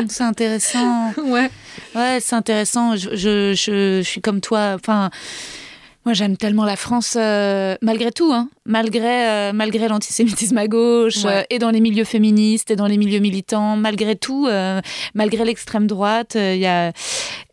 c'est intéressant. ouais. Ouais, c'est intéressant. Je, je, je, suis comme toi. Enfin, moi, j'aime tellement la France, euh, malgré tout, hein, malgré, euh, malgré l'antisémitisme à gauche, euh, et dans les milieux féministes, et dans les milieux militants, malgré tout, malgré l'extrême droite. y a...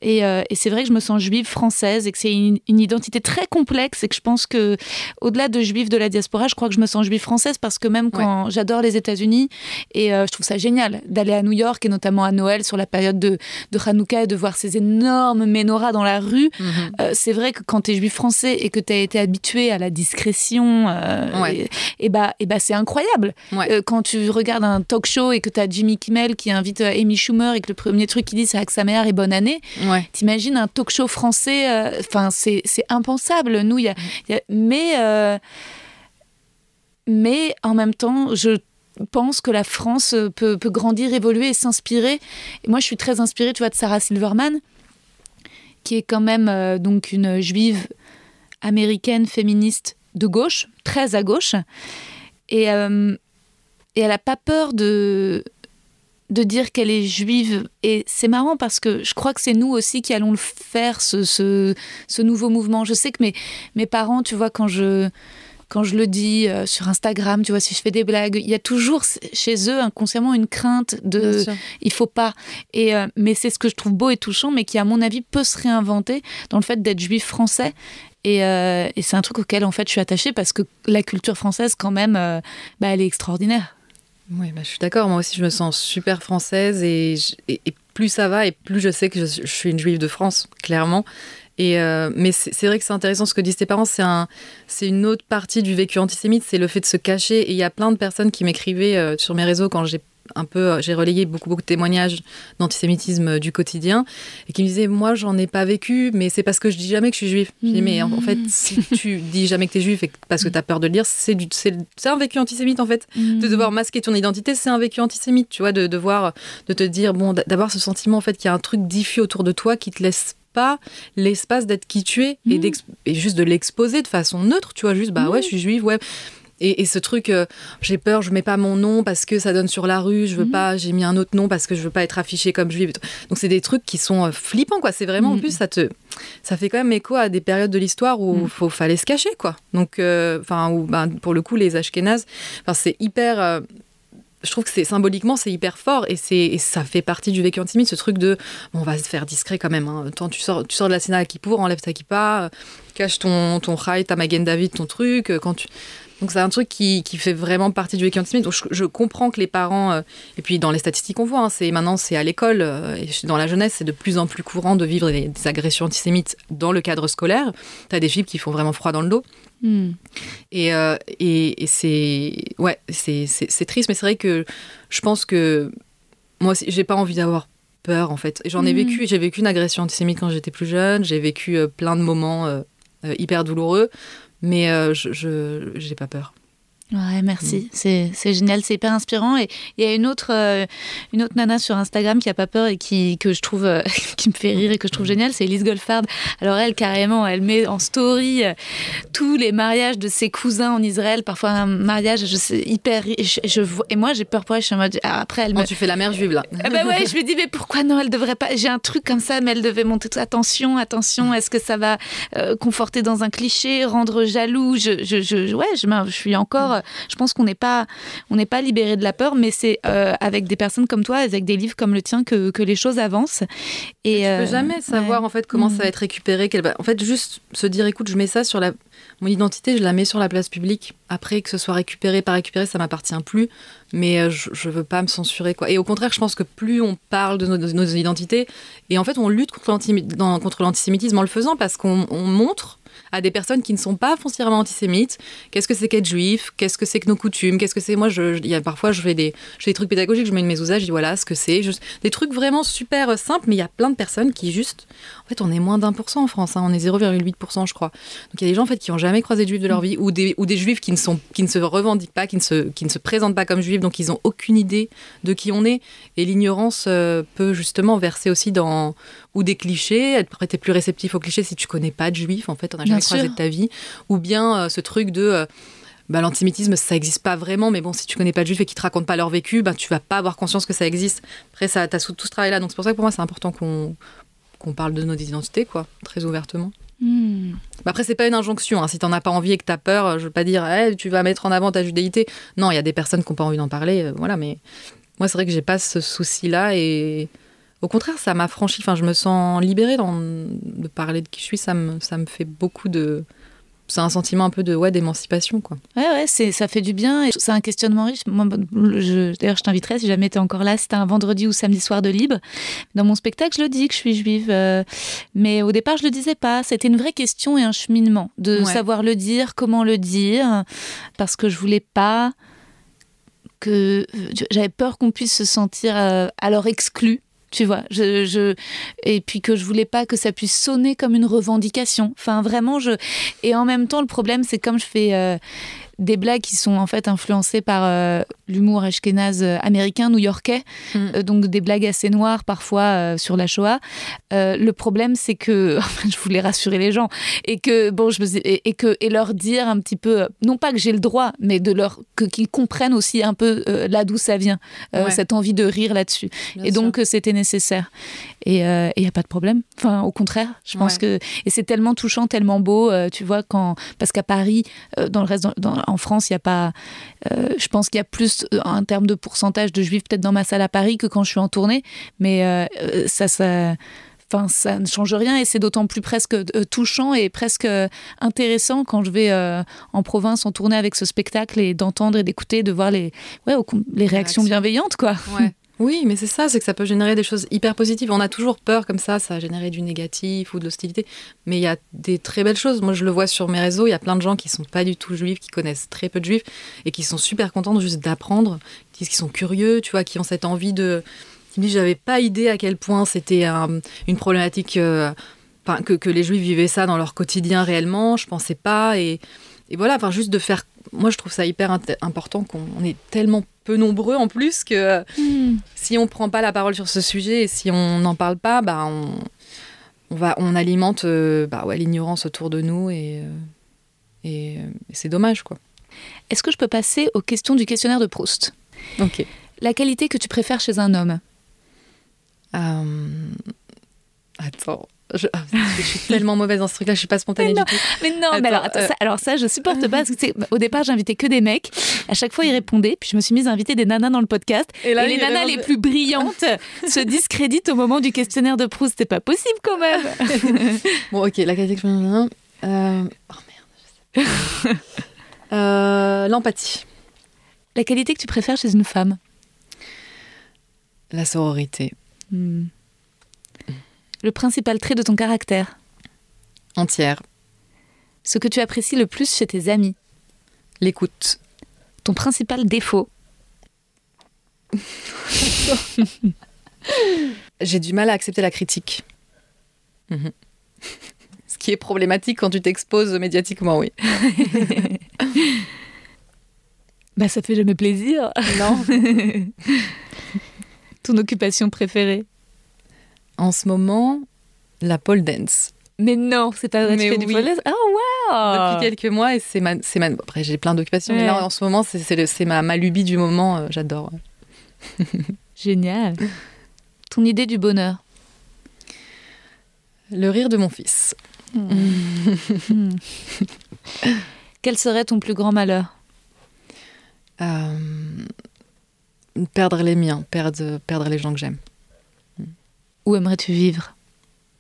Et, et c'est vrai que je me sens juive française, et que c'est une, identité très complexe, et que je pense que, au-delà de juive de la diaspora, je crois que je me sens juive française, parce que même quand j'adore les États-Unis, et je trouve ça génial d'aller à New York, et notamment à Noël, sur la période de, de Hanouka, et de voir ces énormes menorahs dans la rue, mhm. c'est vrai que quand tu es juif et que tu as été habitué à la discrétion, euh, et, bah, et bah c'est incroyable. Euh, quand tu regardes un talk show et que tu as Jimmy Kimmel qui invite euh, Amy Schumer et que le premier truc qu'il dit c'est que sa mère et bonne année, t'imagines un talk show français, enfin c'est impensable. Nous, y a, mais, mais en même temps, je pense que la France peut, peut grandir, évoluer et s'inspirer. Moi, je suis très inspirée, tu vois, de Sarah Silverman, qui est quand même donc une juive américaine féministe de gauche, très à gauche. Et, euh, et elle n'a pas peur de, de dire qu'elle est juive. Et c'est marrant parce que je crois que c'est nous aussi qui allons le faire, ce, ce, ce, nouveau mouvement. Je sais que mes, mes parents, tu vois, quand je quand je le dis euh, sur Instagram, tu vois, si je fais des blagues, il y a toujours chez eux inconsciemment une crainte de il faut pas. Et euh, mais c'est ce que je trouve beau et touchant, mais qui à mon avis peut se réinventer dans le fait d'être juif français. Et, euh, et c'est un truc auquel en fait je suis attachée parce que la culture française quand même, bah, elle est extraordinaire. Oui, bah, je suis d'accord. Moi aussi, je me sens super française et, plus ça va et plus je sais que je, suis une juive de France, clairement. Et euh, mais c'est vrai que c'est intéressant ce que disent tes parents. C'est un, c'est une autre partie du vécu antisémite, c'est le fait de se cacher. Et il y a plein de personnes qui m'écrivaient euh, sur mes réseaux quand j'ai un peu, euh, j'ai relayé beaucoup, beaucoup de témoignages d'antisémitisme du quotidien et qui me disaient, moi, j'en ai pas vécu, mais c'est parce que je dis jamais que je suis juif. Je dis, mais en, fait, mmh. si tu dis jamais que tu es juif et parce que tu as peur de le dire, c'est, un vécu antisémite, en fait. De mmh. devoir masquer ton identité, c'est un vécu antisémite, tu vois, de devoir, de te dire, bon, d'avoir ce sentiment, en fait, qu'il y a un truc diffus autour de toi qui te laisse pas l'espace d'être qui tu es et, mmh. et, juste de l'exposer de façon neutre, tu vois, juste bah ouais, je suis juive, ouais. Et, ce truc, euh, j'ai peur, je mets pas mon nom parce que ça donne sur la rue, je veux mmh. pas, j'ai mis un autre nom parce que je veux pas être affichée comme juive. Donc c'est des trucs qui sont euh, flippants, quoi. C'est vraiment, en plus, ça te, ça fait quand même écho à des périodes de l'histoire où il fallait se cacher, quoi. Donc, euh, enfin, bah, pour le coup, les Ashkénazes, c'est hyper je trouve que c'est symboliquement c'est hyper fort et c'est ça fait partie du vécu antisémite ce truc de on va se faire discret quand même hein. Tant tu sors tu sors de la Sénat qui pour enlève ta kippa cache ton ton rail ta Magen David ton truc quand tu donc c'est un truc qui, qui, fait vraiment partie du vécu antisémite. Donc je, comprends que les parents, euh, et puis dans les statistiques on voit, hein, c'est maintenant c'est à l'école, et dans la jeunesse c'est de plus en plus courant de vivre des, des agressions antisémites dans le cadre scolaire. Tu as des filles qui font vraiment froid dans le dos. Hmm. Euh, et, et, c'est ouais, c'est triste, mais c'est vrai que je pense que moi, j'ai pas envie d'avoir peur en fait. J'en ai hmm. vécu, j'ai vécu une agression antisémite quand j'étais plus jeune. J'ai vécu euh, plein de moments euh, hyper douloureux, mais je j'ai pas peur. Ouais, merci. Mm. C'est génial, c'est hyper inspirant. Et il y a une autre, euh, une autre nana sur Instagram qui a pas peur et qui, que je trouve, euh, qui me fait rire et que je trouve génial, c'est Elise Goldfard. Alors elle, carrément, elle met en story euh, tous les mariages de ses cousins en Israël. Parfois un mariage, je sais, hyper. Je, je et moi, j'ai peur pour elle. Je suis en mode. Ah, après, elle me... tu fais la mère juive là. Ah bah ouais, je me dis mais pourquoi non, elle devrait pas. J'ai un truc comme ça, mais elle devait monter. Attention, attention. Est-ce que ça va conforter dans un cliché, rendre jaloux je, je, je, ouais, je, je suis encore peur. Je pense qu'on n'est pas, on n'est pas libéré de la peur, mais c'est euh, avec des personnes comme toi, avec des livres comme le tien, que, que les choses avancent. Et tu peux jamais savoir en fait comment ça va mm. être récupéré. Va... En fait, juste se dire, écoute, je mets ça sur la mon identité, je la mets sur la place publique. Après, que ce soit récupéré, pas récupéré, ça m'appartient plus. Mais euh, je, je veux pas me censurer. Quoi. Et au contraire, je pense que plus on parle de nos, identités, et en fait, on lutte contre l'antisémitisme en le faisant parce qu'on montre à des personnes qui ne sont pas foncièrement antisémites. Qu'est-ce que c'est qu'être juif? Qu'est-ce que c'est que nos coutumes? Qu'est-ce que c'est? Moi, je, y a, parfois, je fais, des, trucs pédagogiques, je mets une mésousa, je dis voilà ce que c'est. Des trucs vraiment super simples, mais il y a plein de personnes qui juste. En fait, on est moins d'un pour cent en France, hein, on est 0,8%, je crois. Donc il y a des gens en fait, qui n'ont jamais croisé de juifs de leur vie, ou des, juifs qui ne, sont, qui ne se revendiquent pas, qui ne, se, qui ne se présentent pas comme juifs, donc ils n'ont aucune idée de qui on est. Et l'ignorance euh, peut justement verser aussi dans. Ou des clichés, être plus réceptif aux clichés si tu connais pas de juifs, en fait, on n'a jamais croisé de ta vie. Ou bien euh, ce truc de. Euh, bah, l'antisémitisme, ça n'existe pas vraiment, mais bon, si tu connais pas de juifs et qu'ils te racontent pas leur vécu, bah, tu vas pas avoir conscience que ça existe. Après, ça, tu as tout ce travail-là. Donc, c'est pour ça que pour moi, c'est important qu'on qu'on parle de nos identités, quoi, très ouvertement. Hmm. Après, c'est pas une injonction. Hein. Si t'en as pas envie et que t'as peur, je veux pas dire hey, tu vas mettre en avant ta judéité. Non, il y a des personnes qui n'ont pas envie d'en parler, euh, voilà. Mais moi, c'est vrai que j'ai pas ce souci-là et au contraire, ça m'a franchi. Enfin, je me sens libérée dans, de parler de qui je suis. Ça me, ça me fait beaucoup de, c'est un sentiment un peu de ouais d'émancipation quoi. Ouais ouais, c'est ça fait du bien et c'est un questionnement riche. Moi d'ailleurs je t'inviterais si jamais tu es encore là, c'était un vendredi ou samedi soir de libre. Dans mon spectacle, je le dis que je suis juive euh, mais au départ, je le disais pas, c'était une vraie question et un cheminement de savoir le dire, comment le dire parce que je voulais pas que j'avais peur qu'on puisse se sentir euh, alors exclu tu vois. Je, je, et puis que je voulais pas que ça puisse sonner comme une revendication. Enfin, vraiment, je. Et en même temps, le problème, c'est comme je fais. Euh, des blagues qui sont en fait influencées par euh, l'humour ashkénaze euh, américain, new-yorkais, mm. euh, donc des blagues assez noires parfois sur la Shoah. le problème, c'est que je voulais rassurer les gens et que bon, je me et, que et leur dire un petit peu, non pas que j'ai le droit, mais de leur que qu'ils comprennent aussi un peu là d'où ça vient, cette envie de rire là-dessus. et donc c'était nécessaire. Et il n'y a pas de problème. Enfin, au contraire, je pense que et c'est tellement touchant, tellement beau, tu vois, quand parce qu'à Paris, dans le reste dans en France, il n'y a pas. Euh, je pense qu'il y a plus euh, en termes de pourcentage de juifs peut-être dans ma salle à Paris que quand je suis en tournée, mais euh, ça, ça. Enfin, ça ne change rien et c'est d'autant plus presque touchant et presque intéressant quand je vais en province en tournée avec ce spectacle et d'entendre et d'écouter, de voir les, ouais, les réactions bienveillantes, quoi. Ouais. Oui, mais c'est ça, c'est que ça peut générer des choses hyper positives. On a toujours peur comme ça, ça a généré du négatif ou de l'hostilité. Mais il y a des très belles choses. Moi, je le vois sur mes réseaux, il y a plein de gens qui sont pas du tout juifs, qui connaissent très peu de juifs et qui sont super contents juste d'apprendre, qui sont curieux, tu vois, qui ont cette envie de. qui me disent, j'avais pas idée à quel point c'était une problématique. Euh, que, les juifs vivaient ça dans leur quotidien réellement, je pensais pas. Et, et voilà, enfin, juste de faire moi, je trouve ça hyper important qu'on est tellement peu nombreux en plus que hmm. si on prend pas la parole sur ce sujet et si on n'en parle pas, bah, on, on, va, on alimente euh, bah, ouais, l'ignorance autour de nous et, euh, et, euh, et c'est dommage. quoi. Est-ce que je peux passer aux questions du questionnaire de Proust? Ok. La qualité que tu préfères chez un homme? Attends. Je, ah, je, suis tellement mauvaise dans ce truc-là, je suis pas spontanée du tout. Mais non, mais alors, ça, alors ça, je supporte pas. Parce que au départ, j'invitais que des mecs. À chaque fois, ils répondaient. Puis je me suis mise à inviter des nanas dans le podcast. Et, les nanas les plus brillantes se discréditent au moment du questionnaire de Proust. C'est pas possible quand même. bon, ok, la qualité que je euh... Oh merde, je sais. euh, L'empathie. La qualité que tu préfères chez une femme? La sororité. Hmm le principal trait de ton caractère Entière. Ce que tu apprécies le plus chez tes amis L'écoute. Ton principal défaut J'ai du mal à accepter la critique. Mhm. Ce qui est problématique quand tu t'exposes médiatiquement, oui. bah ça fait jamais plaisir. Non. Ton occupation préférée en ce moment la pole dance. Mais non, c'est pas vrai. tu fais du pole dance Oh wow Depuis quelques mois et c'est ma, ma. Après j'ai plein d'occupations, mais là en ce moment c'est, ma, ma lubie du moment. Euh, j'adore. Génial. Ton idée du bonheur Le rire de mon fils. Hmm. Quel serait ton plus grand malheur? Euh, perdre les miens, perdre, perdre les gens que j'aime. Où aimerais-tu vivre?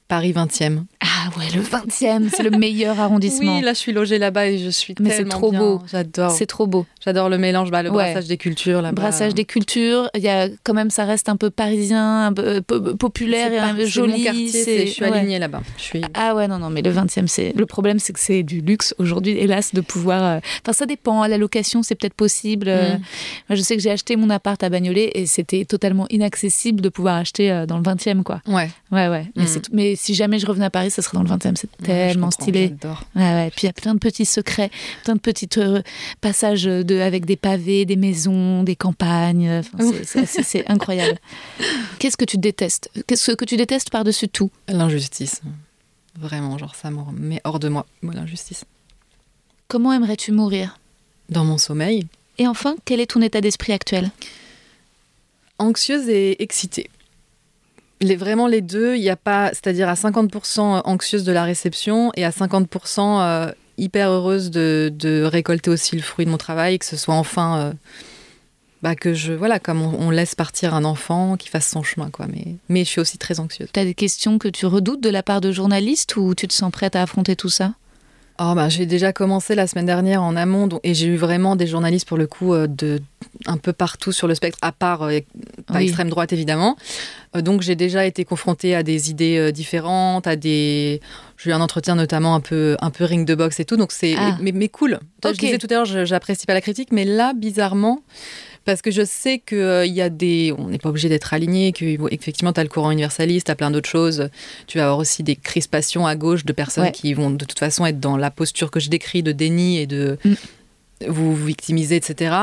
Paris 20e. Ah ouais, le 20e, c'est le meilleur arrondissement. Oui, là je suis logée là-bas et je suis Mais c'est trop bien. beau. J'adore. C'est trop beau. J'adore le mélange, bah, le Ouais. brassage des cultures là-bas. Brassage des cultures, il y a quand même ça reste un peu parisien, un peu euh, po- populaire et un peu joli. quartier, c'est- je suis ouais. alignée là-bas. Je suis. Ah ouais, non, non, mais le 20e, c'est. Le problème, c'est que c'est du luxe aujourd'hui, hélas, de pouvoir. euh, Enfin, ça dépend. À la location, c'est peut-être possible. Euh, Mm. Moi, je sais que j'ai acheté mon appart à Bagnolet et c'était totalement inaccessible de pouvoir acheter dans le 20e, quoi. Ouais. Ouais, ouais. Mais, Mm. c'est mais si jamais je revenais à Paris, ça serait dans le 20e. C'est tellement stylé. J'adore. Ouais, ouais. Puis il y a plein de petits secrets, plein de petits euh, passages de, avec des pavés, des maisons, des campagnes. Enfin, c'est incroyable. Qu'est-ce que tu détestes? Qu'est-ce que tu détestes par-dessus tout? L'injustice. Vraiment, genre ça me met hors de moi, moi l'injustice. Comment aimerais-tu mourir? Dans mon sommeil, Et enfin, quel est ton état d'esprit actuel? Anxieuse et excitée. Les, vraiment les deux, il n'y a pas, c'est-à-dire à 50% anxieuse de la réception et à 50% euh, hyper heureuse de, de récolter aussi le fruit de mon travail, que ce soit enfin, euh, bah, que je, voilà, comme on, on laisse partir un enfant qui fasse son chemin, quoi. Mais, mais je suis aussi très anxieuse. Tu as des questions que tu redoutes de la part de journalistes ou tu te sens prête à affronter tout ça? Oh, bah, j'ai déjà commencé la semaine dernière en amont donc- et j'ai eu vraiment des journalistes pour le coup euh, de un peu partout sur le spectre, à part euh, pas Oui. extrême droite évidemment. Euh, donc j'ai déjà été confrontée à des idées euh, différentes, à des. J'ai eu un entretien notamment un peu un peu ring de boxe et tout, donc c'est Ah. mais, mais cool. Toi, Ok. Je disais tout à l'heure, j'apprécie pas la critique, mais là bizarrement. Parce que je sais qu'il y a des. On n'est pas obligé d'être aligné, qu'effectivement, tu as le courant universaliste, tu as plein d'autres choses. Tu vas avoir aussi des crispations à gauche de personnes Ouais. qui vont de toute façon être dans la posture que je décris de déni et de Mm. Vous vous victimiser, etc.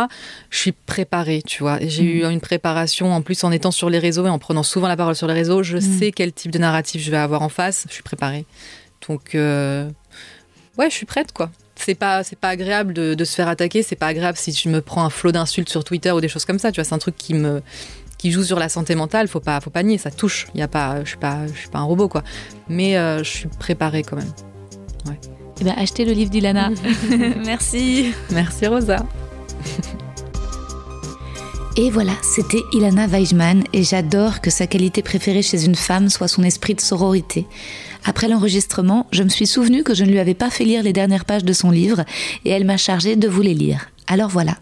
Je suis préparée, tu vois. J'ai Mm. eu une préparation en plus en étant sur les réseaux et en prenant souvent la parole sur les réseaux. Je Mm. sais quel type de narratif je vais avoir en face. Je suis préparée. Donc, euh, ouais, je suis prête, quoi. C'est pas, c'est pas agréable de, de se faire attaquer. C'est pas agréable si tu me prends un flot d'insultes sur Twitter ou des choses comme ça. Tu vois, c'est un truc qui me qui joue sur la santé mentale. Faut pas, faut pas nier. Ça touche. Il y a pas, je suis pas, je suis pas un robot, quoi. Mais euh, je suis préparée quand même. Eh ben, achetez le livre d'Ilana. Merci. Merci Rosa. Et voilà, c'était Ilana Weichmann et j'adore que sa qualité préférée chez une femme soit son esprit de sororité. Après l'enregistrement, je me suis souvenu que je ne lui avais pas fait lire les dernières pages de son livre et elle m'a chargé de vous les lire. Alors voilà.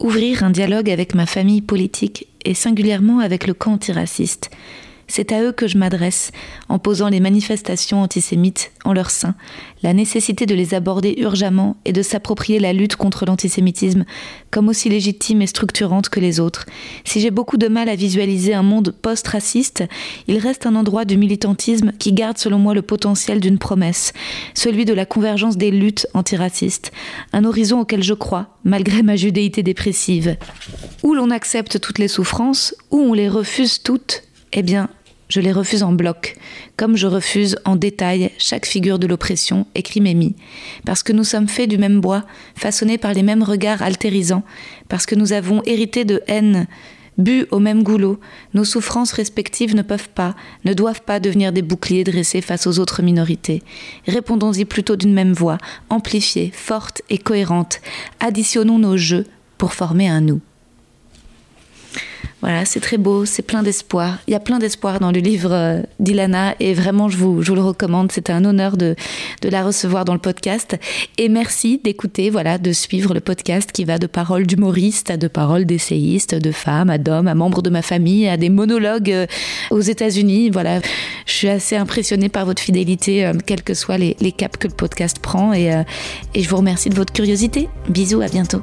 Ouvrir un dialogue avec ma famille politique et singulièrement avec le camp antiraciste. C'est à eux que je m'adresse en posant les manifestations antisémites en leur sein, la nécessité de les aborder urgemment et de s'approprier la lutte contre l'antisémitisme comme aussi légitime et structurante que les autres. Si j'ai beaucoup de mal à visualiser un monde post-raciste, il reste un endroit du militantisme qui garde selon moi le potentiel d'une promesse, celui de la convergence des luttes antiracistes, un horizon auquel je crois, malgré ma judéité dépressive. Où l'on accepte toutes les souffrances, où on les refuse toutes, eh bien, je les refuse en bloc, comme je refuse en détail chaque figure de l'oppression, écrit Mémy, parce que nous sommes faits du même bois, façonnés par les mêmes regards altérisants, parce que nous avons hérité de haine, bu au même goulot, nos souffrances respectives ne peuvent pas, ne doivent pas devenir des boucliers dressés face aux autres minorités. Répondons-y plutôt d'une même voix, amplifiée, forte et cohérente. Additionnons nos jeux pour former un nous. Voilà, c'est très beau, c'est plein d'espoir. Il y a plein d'espoir dans le livre euh, d'Ilana et vraiment, je vous, le recommande. C'était un honneur de, la recevoir dans le podcast. Et merci d'écouter, voilà, de suivre le podcast qui va de paroles d'humoristes à de paroles d'essayistes, de femmes à d'hommes, à membres de ma famille, à des monologues euh, aux États-Unis. Voilà, je suis assez impressionnée par votre fidélité, euh, quels que soient les, les caps que le podcast prend. Et, et je vous remercie de votre curiosité. Bisous, à bientôt.